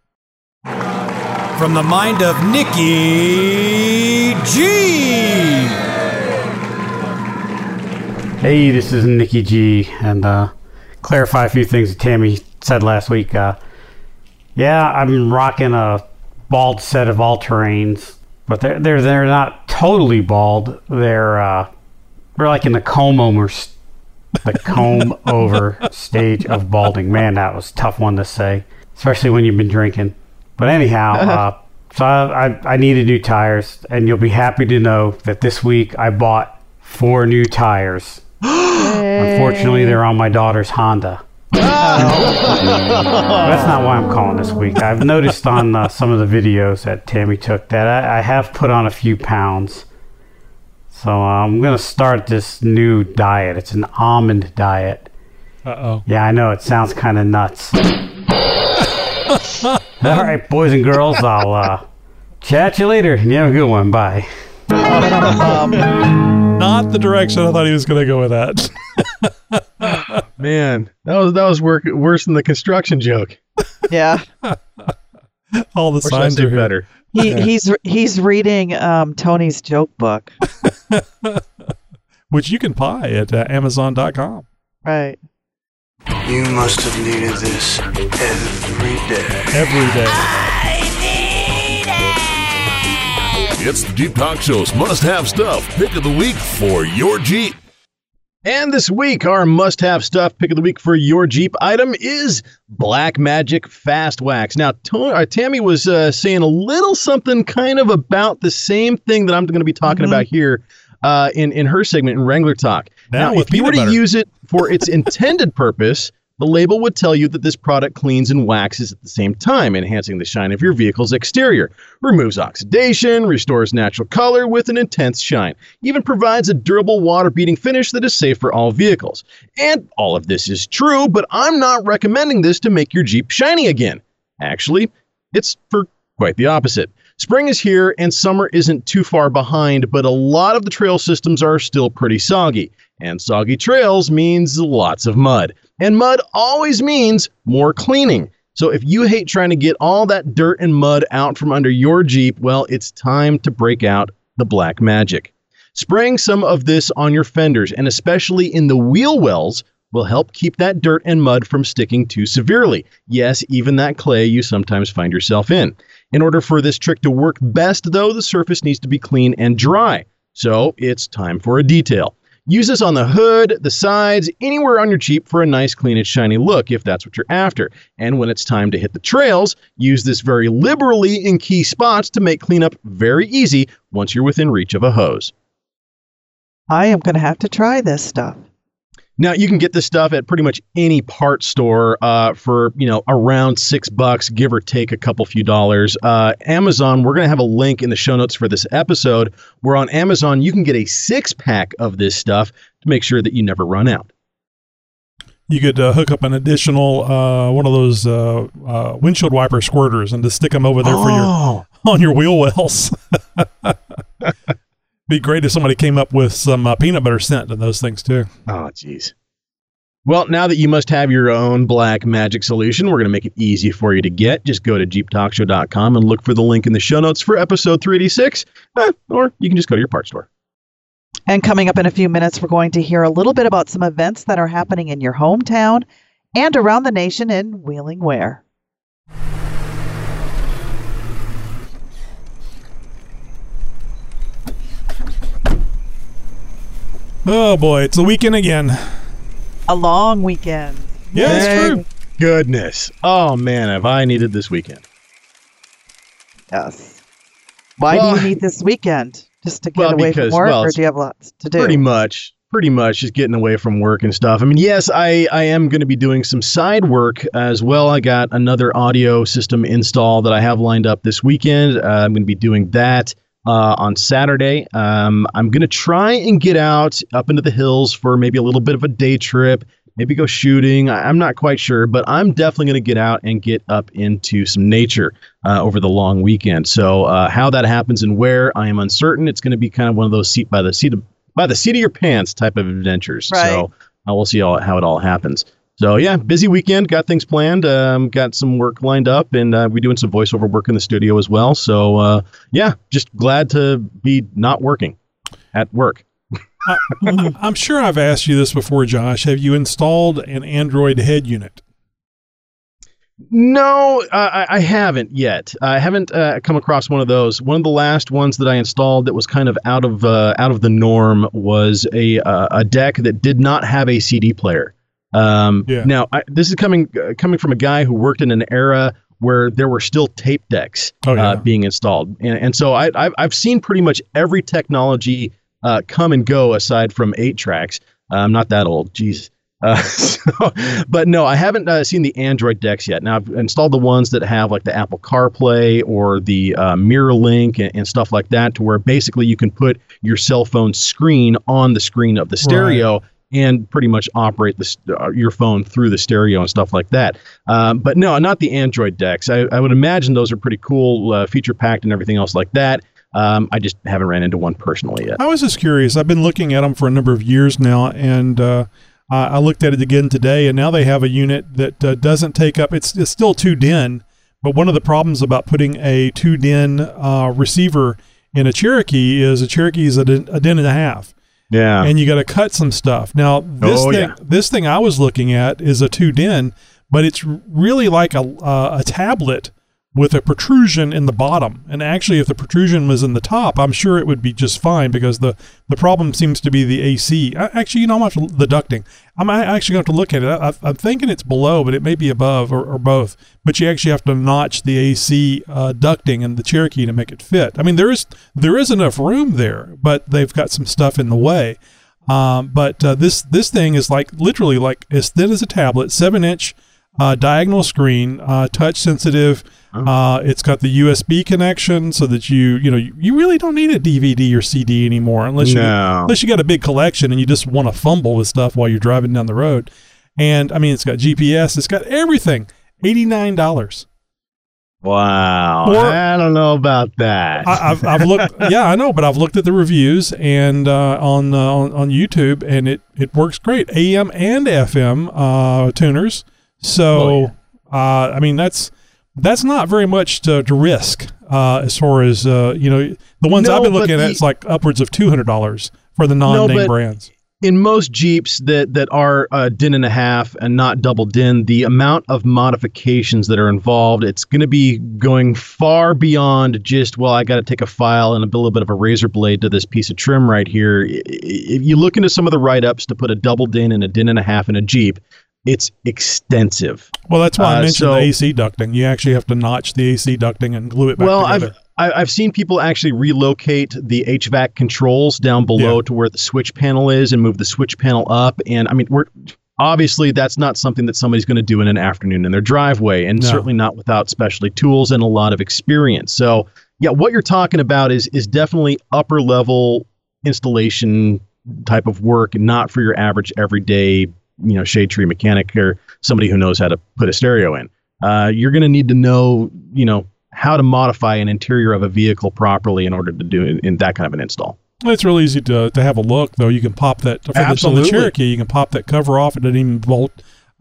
R: From the mind of Nikki G.
S: Hey, this is Nikki G, and uh, clarify a few things that Tammy said last week. Uh, yeah, I'm rocking a bald set of all terrains, but they're they're they're not totally bald. They're uh, they're like in the comb over the comb *laughs* over stage of balding. Man, that was a tough one to say, especially when you've been drinking. But anyhow, uh, so I, I I needed new tires, and you'll be happy to know that this week I bought four new tires Unfortunately, they're on my daughter's Honda. *laughs* That's not why I'm calling this week. I've noticed on uh, some of the videos that Tammy took that I, I have put on a few pounds. So uh, I'm going to start this new diet. It's an almond diet.
D: Uh oh.
S: Yeah, I know. It sounds kind of nuts. *laughs* All right, boys and girls, I'll uh, chat you later. You have a good one. Bye. *laughs*
D: Not the direction I thought he was going to go with that. *laughs*
E: Man, that was that was work, worse than the construction joke.
C: Yeah. *laughs*
D: All the
E: or
D: signs are
E: better.
C: He. He's he's reading um, Tony's joke book, *laughs*
D: which you can buy at uh, Amazon.com.
C: Right.
T: You must have needed this every day.
D: Every day.
A: It's the Jeep Talk Show's must have stuff pick of the week for your Jeep.
E: And this week, our must have stuff pick of the week for your Jeep item is Black Magic Fast Wax. Now, uh, Tammy was uh, saying a little something kind of about the same thing that I'm going to be talking mm-hmm. about here uh, in, in her segment in Wrangler Talk.
D: Now,
E: now if you were to use it for its intended purpose, the label would tell you that this product cleans and waxes at the same time, enhancing the shine of your vehicle's exterior, removes oxidation, restores natural color with an intense shine, even provides a durable water beating finish that is safe for all vehicles. And all of this is true, but I'm not recommending this to make your Jeep shiny again. Actually, it's for quite the opposite. Spring is here and summer isn't too far behind, but a lot of the trail systems are still pretty soggy. And soggy trails means lots of mud. And mud always means more cleaning. So if you hate trying to get all that dirt and mud out from under your Jeep, well, it's time to break out the black magic. Spraying some of this on your fenders and especially in the wheel wells will help keep that dirt and mud from sticking too severely. Yes, even that clay you sometimes find yourself in. In order for this trick to work best, though, the surface needs to be clean and dry. So it's time for a detail. Use this on the hood, the sides, anywhere on your Jeep for a nice, clean, and shiny look if that's what you're after. And when it's time to hit the trails, use this very liberally in key spots to make cleanup very easy once you're within reach of a hose.
C: I am going to have to try this stuff.
E: Now you can get this stuff at pretty much any part store uh, for you know around six bucks, give or take a couple few dollars. Uh, Amazon, we're gonna have a link in the show notes for this episode. Where on Amazon you can get a six pack of this stuff to make sure that you never run out.
D: You could uh, hook up an additional uh, one of those uh, uh, windshield wiper squirters and just stick them over there
E: Oh.
D: for your *laughs* on your wheel wells. *laughs* Be great if somebody came up with some uh, peanut butter scent in those things too.
E: Oh, jeez. Well, now that you must have your own black magic solution, we're going to make it easy for you to get. Just go to jeeptalkshow.com and look for the link in the show notes for episode 386, eh, or you can just go to your part store.
C: And coming up in a few minutes, we're going to hear a little bit about some events that are happening in your hometown and around the nation in Wheeling Ware.
D: Oh boy, it's the weekend again.
C: A long weekend.
D: Yeah, that's
E: Thank
D: true.
E: Goodness. Oh, man, have I needed this weekend.
C: Yes. Why
E: Well,
C: do you need this weekend? Just to get
E: well,
C: away
E: because,
C: from work,
E: well,
C: or do you have lots to do?
E: Pretty much. Pretty much just getting away from work and stuff. I mean, yes, I, I am going to be doing some side work as well. I got another audio system install that I have lined up this weekend. Uh, I'm going to be doing that uh, on Saturday. Um, I'm going to try and get out up into the hills for maybe a little bit of a day trip, maybe go shooting. I, I'm not quite sure, but I'm definitely going to get out and get up into some nature uh, over the long weekend. So, uh, how that happens and where, I am uncertain. It's going to be kind of one of those seat by the seat of by the seat of your pants type of adventures.
C: Right.
E: So uh, we'll see how, how it all happens. So yeah, busy weekend. Got things planned. Um, got some work lined up, and uh, we're doing some voiceover work in the studio as well. So uh, yeah, just glad to be not working at work.
D: I, I'm sure I've asked you this before, Josh. Have you installed an Android head unit?
E: No, uh, I, I haven't yet. I haven't uh, come across one of those. One of the last ones that I installed that was kind of out of uh, out of the norm was a uh, a deck that did not have a CD player. Um,
D: Yeah.
E: Now, I, this is coming uh, coming from a guy who worked in an era where there were still tape decks
D: Oh, yeah.
E: uh, being installed, and, and so I, I've I've seen pretty much every technology uh, come and go aside from eight tracks. Uh, I'm not that old, jeez. Uh, *laughs* so, but no, I haven't uh, seen the Android decks yet. Now I've installed the ones that have like the Apple CarPlay or the uh, Mirror Link and, and stuff like that, to where basically you can put your cell phone screen on the screen of the stereo and pretty much operate uh, your phone through the stereo and stuff like that. Um, but no, not the Android decks. I, I would imagine those are pretty cool, uh, feature packed, and everything else like that. Um, I just haven't ran into one personally yet.
D: I was just curious. I've been looking at them for a number of years now, and uh, I looked at it again today, and now they have a unit that uh, doesn't take up. It's, it's still two DIN, but one of the problems about putting a two DIN uh, receiver in a Cherokee is a Cherokee is a, a DIN and a half.
E: Yeah.
D: and you got to cut some stuff. Now this
E: Oh,
D: thing,
E: yeah.
D: this thing I was looking at is a two din, but it's really like a uh, a tablet with a protrusion in the bottom. And actually, if the protrusion was in the top, I'm sure it would be just fine because the the problem seems to be the AC. Actually, you know, I'm to, the ducting. I'm actually going to have to look at it. I, I'm thinking it's below, but it may be above or, or both. But you actually have to notch the AC uh, ducting in the Cherokee to make it fit. I mean, there is there is enough room there, but they've got some stuff in the way. Um, but uh, this this thing is like literally like as thin as a tablet, seven inch uh, diagonal screen, uh, touch sensitive. Uh, it's got the USB connection so that you you know you, you really don't need a DVD or CD anymore unless you
E: No.
D: unless you got a big collection and you just want to fumble with stuff while you're driving down the road. And I mean, it's got GPS, it's got everything. Eighty nine dollars.
E: Wow.
D: Or-
E: I don't know about that.
D: I, I've, I've looked. *laughs* Yeah, I know, but I've looked at the reviews and uh, on, uh, on on YouTube, and it it works great. AM and FM uh, tuners. So, uh, I mean, that's that's not very much to, to risk uh, as far as uh, you know. The ones
E: No,
D: I've been
E: but
D: looking at,
E: the-
D: it's like upwards of two hundred dollars for the non-name
E: but-
D: brands.
E: in most Jeeps that that are uh, din and a half and not double din, the amount of modifications that are involved, it's going to be going far beyond just well, I got to take a file and a little bit of a razor blade to this piece of trim right here. I- i- If you look into some of the write-ups to put a double din and a din and a half in a Jeep, it's extensive.
D: Well, that's why I
E: Uh,
D: mentioned
E: so-
D: the AC ducting. You actually have to notch the AC ducting and glue it back
E: well,
D: together.
E: I've I- I've seen people actually relocate the HVAC controls down below to where the switch panel is and move the switch panel up. And I mean, we're obviously that's not something that somebody's going to do in an afternoon in their driveway, and
D: No.
E: certainly not without specialty tools and a lot of experience. So, yeah, what you're talking about is is definitely upper level installation type of work, not for your average everyday, you know, shade tree mechanic or somebody who knows how to put a stereo in. Uh, you're going to need to know, you know, how to modify an interior of a vehicle properly in order to do in, in that kind of an install.
D: It's real easy to, to have a look, though. You can pop that for the, on the Cherokee. You can pop that cover off. It doesn't even bolt,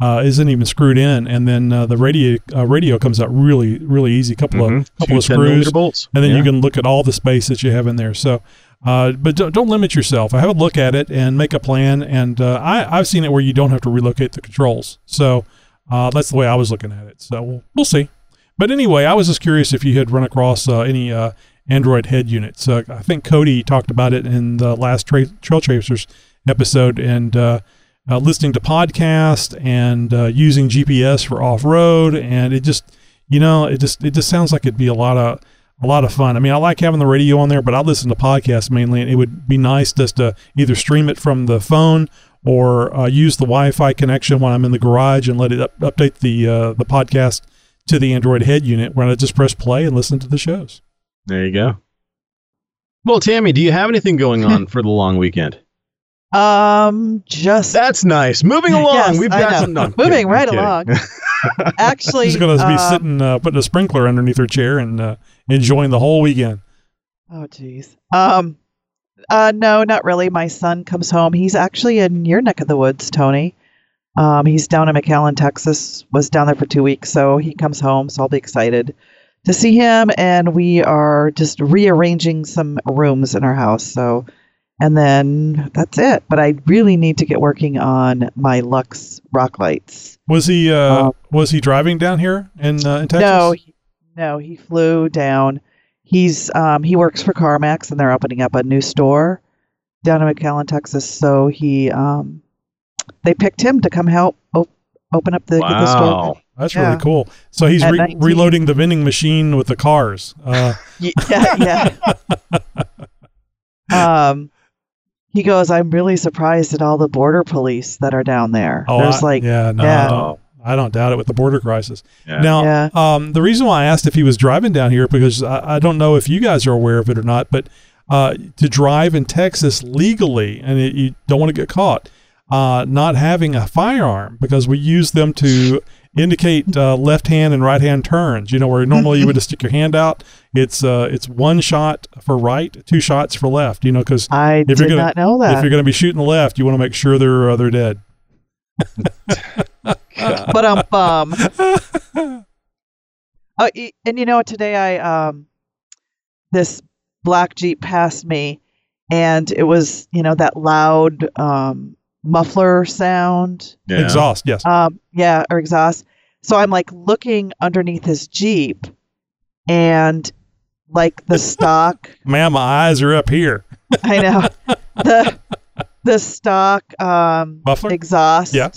D: uh, isn't even screwed in, and then uh, the radio uh, radio comes out really really easy. Couple
E: Mhm.
D: of couple
E: Two
D: of screws,
E: bolts.
D: and then
E: Yeah.
D: you can look at all the space that you have in there. So, uh, but don't, don't limit yourself. Have a look at it and make a plan. And uh, I I've seen it where you don't have to relocate the controls. So uh, that's the way I was looking at it. So we'll, we'll see. But anyway, I was just curious if you had run across uh, any uh, Android head units. Uh, I think Cody talked about it in the last tra- Trail Chasers episode, and listening to podcast and using GPS for off road, and it just, you know, it just it just sounds like it'd be a lot of a lot of fun. I mean, I like having the radio on there, but I listen to podcasts mainly, and it would be nice just to either stream it from the phone or uh, use the Wi-Fi connection when I'm in the garage and let it up- update the uh, the podcast to the Android head unit, where I just press play and listen to the shows.
E: There you go. Well, Tammy, do you have anything going on for the long weekend? *laughs*
C: Um, just
E: That's nice. Moving *laughs* along,
C: Yes,
E: we've got some. No,
C: Moving
E: kidding,
C: right along. *laughs* Actually,
D: She's going to be
C: um,
D: sitting, uh, putting a sprinkler underneath her chair and uh, enjoying the whole weekend.
C: Oh, geez. Um, uh, no, not really. My son comes home. He's actually in your neck of the woods, Tony. Um, he's down in McAllen, Texas. Was down there for two weeks, so he comes home. So I'll be excited to see him. And we are just rearranging some rooms in our house. So, and then that's it. But I really need to get working on my Lux rock lights.
D: Was he uh, was he driving down here in uh, in Texas?
C: No, he, no, he flew down. He's um, he works for CarMax, and they're opening up a new store down in McAllen, Texas. So he um, they picked him to come help op- open up the, get the store.
E: Wow.
D: That's
C: Yeah.
D: really cool. So he's re- reloading the vending machine with the cars. Uh, *laughs*
C: Yeah, yeah. *laughs* um, he goes, I'm really surprised at all the border police that are down there.
D: oh,
C: There's
D: I-
C: like,
D: yeah, no,
C: yeah.
D: I, don't, doubt it with the border crisis.
E: Yeah.
D: Now,
C: Yeah.
D: um, the reason why I asked if he was driving down here because I, I don't know if you guys are aware of it or not, but uh, to drive in Texas legally, and it, you don't want to get caught, uh, not having a firearm because we use them to indicate uh, left hand and right hand turns. You know, where normally you would just stick your hand out. It's uh, it's one shot for right, two shots for left. You know, because
C: I
D: if you're gonna
C: not know that.
D: if you're going to be shooting the left, you want to make sure they're uh, they're dead. *laughs* *laughs*
C: but I'm bum. oh, and you know? Today I um, this black jeep passed me, and it was you know that loud um muffler sound.
E: Yeah.
D: Exhaust, yes.
C: Um, yeah, or exhaust. So I'm like looking underneath his jeep, and like the stock. *laughs*
D: Man, my eyes are up here.
C: I know *laughs* the the stock um,
D: Muffler?
C: exhaust
D: Yeah.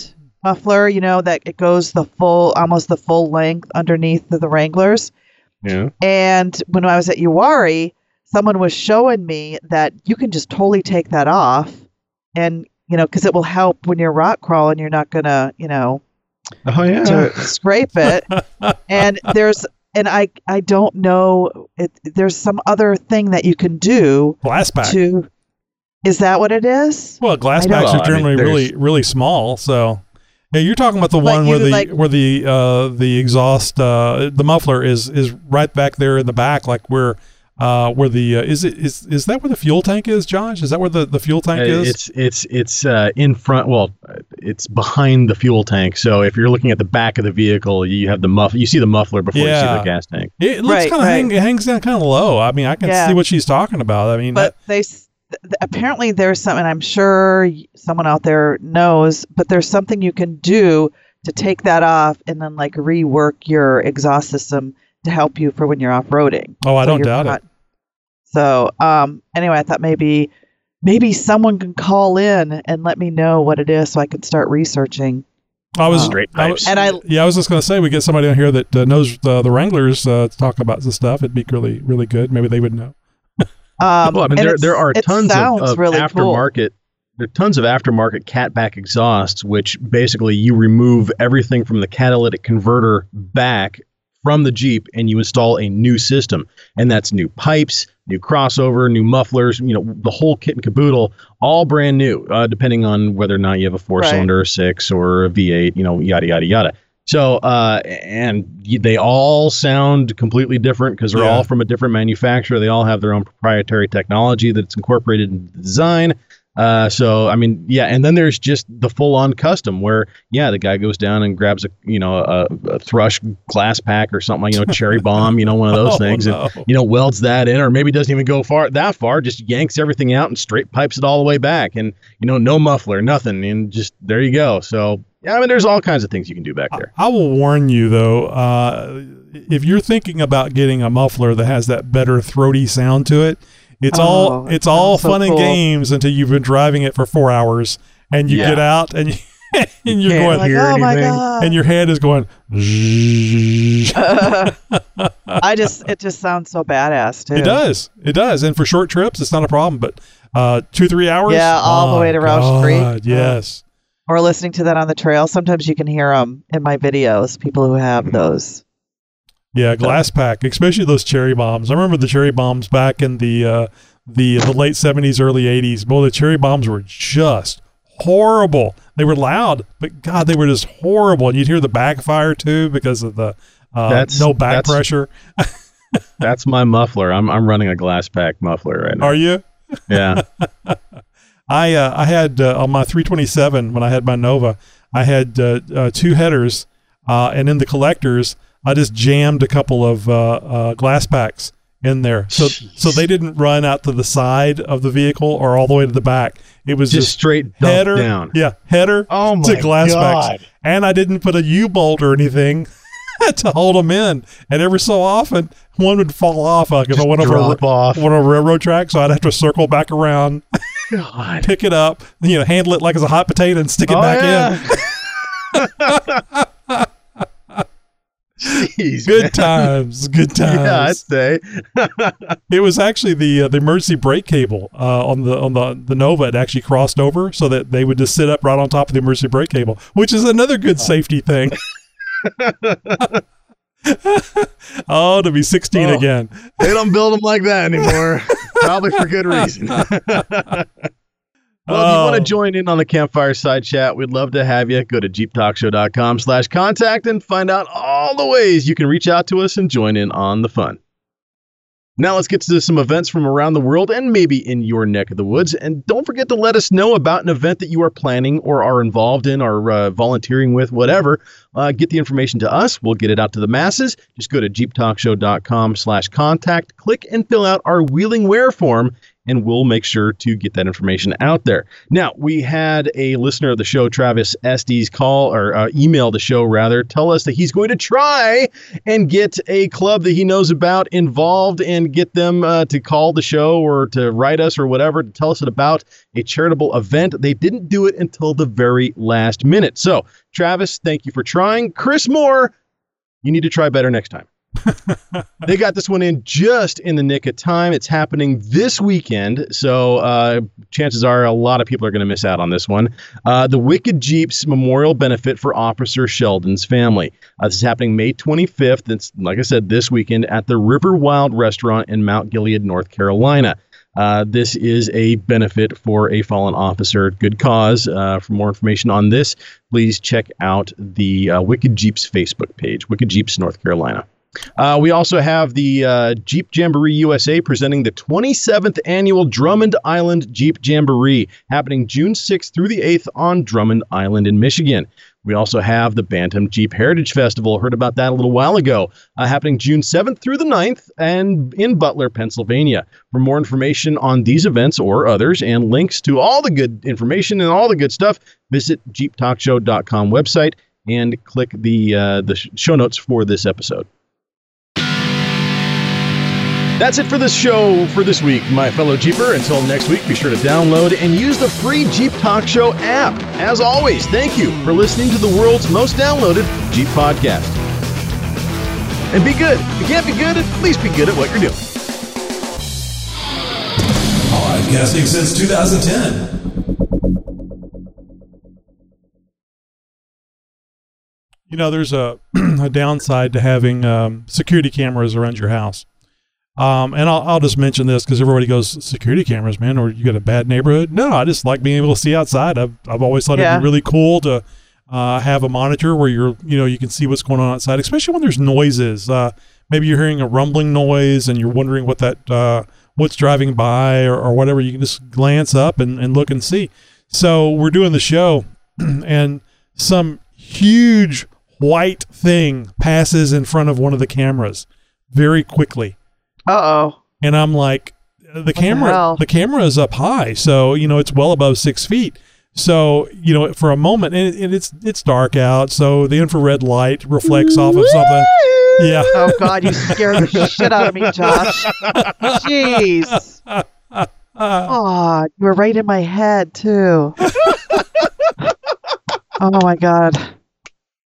C: Muffler. You know that it goes the full, almost the full length underneath the, the Wranglers.
E: Yeah.
C: And when I was at Uwharrie, someone was showing me that you can just totally take that off and you know, because it will help when you're rock crawling. You're not gonna, you know,
E: Oh yeah.
C: to scrape it. *laughs* and there's and I I don't know. It, there's some other thing that you can do
D: Glass pack.
C: to. Is that what it is?
D: Well, glass packs
E: Well,
D: are
E: I mean,
D: generally really really small. So yeah, you're talking about the
C: But
D: one where the
C: like-
D: where the uh, the exhaust uh, the muffler is is right back there in the back, like where uh, where the uh, is it is is that where the fuel tank is, Josh? Is that where the, the fuel tank is?
E: It's it's it's uh, in front. Well, uh, it's behind the fuel tank. So if you're looking at the back of the vehicle, you have the muff. You see the muffler before you see the gas tank.
D: It looks
C: Right,
D: kind of
C: right.
D: hang, it hangs down kind of low. I mean, I can
C: Yeah.
D: see what she's talking about. I mean,
C: But they s- th- apparently there's something. I'm sure someone out there knows, but there's something you can do to take that off and then like rework your exhaust system to help you for when you're off roading.
D: Oh, I
C: So
D: don't
C: you're
D: doubt it.
C: So um, anyway, I thought maybe maybe someone can call in and let me know what it is so I can start researching.
D: I was
E: Straight
D: I
E: pipes.
D: was-
C: And I
D: yeah, I was just going to say we get somebody on here that uh, knows the, the Wranglers uh, to talk about this stuff. It'd be really really good. Maybe they would know.
C: Um,
E: well, I mean, there there are tons of, of
C: really cool.
E: aftermarket. There are tons of aftermarket catback exhausts, which basically you remove everything from the catalytic converter back from the Jeep, and you install a new system, and that's new pipes, new crossover, new mufflers. You know, the whole kit and caboodle, all brand new, uh, depending on whether or not you have a four-cylinder, or six, or a V8. You know, yada yada yada. So, uh, and they all sound completely different because they're
D: Yeah.
E: all from a different manufacturer. They all have their own proprietary technology that's incorporated in the design. Uh, so I mean, yeah, and then there's just the full-on custom where, yeah, the guy goes down and grabs a, you know, a, a thrush glass pack or something like, you know, cherry bomb, you know, one of *laughs* those
D: Oh,
E: things,
D: no.
E: and you know, welds that in, or maybe doesn't even go far that far, just yanks everything out and straight pipes it all the way back, and you know, no muffler, nothing, and just there you go. So yeah, I mean, there's all kinds of things you can do back there.
D: I will warn you though, uh, if you're thinking about getting a muffler that has that better throaty sound to it, it's all
C: Oh,
D: it's all
C: sounds so
D: fun and games until you've been driving it for four hours and you
E: Yeah.
D: get out and you, *laughs* and you're
E: can't
D: going
C: like, oh my god!
D: and your head is going. *laughs*
C: I *laughs* just it just sounds so badass too.
D: It does. It does. And for short trips, it's not a problem. But uh, two, three hours?
C: Yeah, all the way to Rausch Creek.
D: Yes.
C: Or listening to that on the trail. Sometimes you can hear them in my videos. People who have those.
D: Yeah, glass pack, especially those cherry bombs. I remember the cherry bombs back in the uh, the the late seventies, early eighties. Boy, the cherry bombs were just horrible. They were loud, but God, they were just horrible. And you'd hear the backfire too because of the uh,
E: That's-
D: no back
E: that's-
D: pressure. *laughs*
E: That's my muffler. I'm I'm running a glass pack muffler right now.
D: Are you?
E: Yeah. *laughs*
D: I uh, I had uh, on my 327 when I had my Nova, I had uh, uh, two headers, uh, and in the collectors, I just jammed a couple of uh, uh, glass packs in there, so so they didn't run out to the side of the vehicle or all the way to the back. It was
E: Just
D: just,
E: straight
D: header
E: down.
D: Yeah, header
E: Oh
D: to glass
E: God.
D: packs, and I didn't put a U bolt or anything. *laughs* to hold them in, and every so often one would fall off. Like if I
E: Just
D: went over a,
E: off.
D: went over a railroad track, so I'd have to circle back around
E: God.
D: pick it up, you know, handle it like it's a hot potato and stick it
E: Oh,
D: back
E: yeah.
D: in. *laughs* *laughs*
E: Jeez,
D: Good
E: man.
D: times, good times. *laughs*
E: Yeah, I'd say.
D: it was actually the uh, the emergency brake cable uh, on the on the the Nova. It actually crossed over so that they would just sit up right on top of the emergency brake cable, which is another good safety thing. *laughs* *laughs* oh, to be 16
E: Oh.
D: again.
E: they don't build them like that anymore. Probably for good reason. Well, if you want
D: Oh.
E: to join in on the campfire side chat, we'd love to have you. Go to jeeptalkshow.com slash contact and find out all the ways you can reach out to us and join in on the fun. Now let's get to some events from around the world and maybe in your neck of the woods. And don't forget to let us know about an event that you are planning or are involved in or uh, volunteering with, whatever. Uh, get the information to us. We'll get it out to the masses. Just go to jeeptalkshow.com slash contact, click and fill out our wheeling wear form, and we'll make sure to get that information out there. Now, we had a listener of the show, Travis Estes, call or uh, email the show rather, tell us that he's going to try and get a club that he knows about involved and get them uh, to call the show or to write us or whatever to tell us about a charitable event. They didn't do it until the very last minute. So, Travis, thank you for trying. Chris Moore, you need to try better next time. They got this one in just in the nick of time. It's happening this weekend, so uh, chances are a lot of people are going to miss out on this one. Uh, the Wicked Jeeps Memorial Benefit for Officer Sheldon's family. Uh, this is happening May 25th. It's like I said, this weekend at the River Wild Restaurant in Mount Gilead, North Carolina. Uh, this is a benefit for a fallen officer. Good cause. Uh, for more information on this, please check out the uh, Wicked Jeeps Facebook page, Wicked Jeeps North Carolina. Uh, we also have the uh, Jeep Jamboree USA presenting the 27th annual Drummond Island Jeep Jamboree happening June 6th through the 8th on Drummond Island in Michigan. We also have the Bantam Jeep Heritage Festival. Heard about that a little while ago, uh, happening June 7th through the 9th and in Butler, Pennsylvania. For more information on these events or others and links to all the good information and all the good stuff, visit jeeptalkshow.com website and click the uh, the show notes for this episode. That's it for this show for this week, my fellow Jeeper. Until next week, be sure to download and use the free Jeep Talk Show app. As always, thank you for listening to the world's most downloaded Jeep podcast. And be good. If you can't be good, at least be good at what you're doing.
D: Podcasting since 2010. You know, there's a, *clears throat* a downside to having um, security cameras around your house. Um, and I'll, I'll just mention this because everybody goes security cameras, man, or you got a bad neighborhood. No, I just like being able to see outside. I've, I've always thought
C: Yeah.
D: it'd be really cool to uh, have a monitor where you're, you know, you can see what's going on outside, especially when there's noises. Uh, maybe you're hearing a rumbling noise and you're wondering what that, uh, what's driving by or, or whatever. You can just glance up and, and look and see. So we're doing the show *clears throat* and some huge white thing passes in front of one of the cameras very quickly
C: Uh oh.
D: and I'm like, the camera,
C: hell?
D: the camera is up high, so you know it's well above six feet. So you know, for a moment, and, it, and it's it's dark out, so the infrared light reflects off of something. Yeah. *laughs*
C: Oh God, you scared the shit out of me, Josh. Jeez. Oh, you were right in my head too. *laughs* oh my God.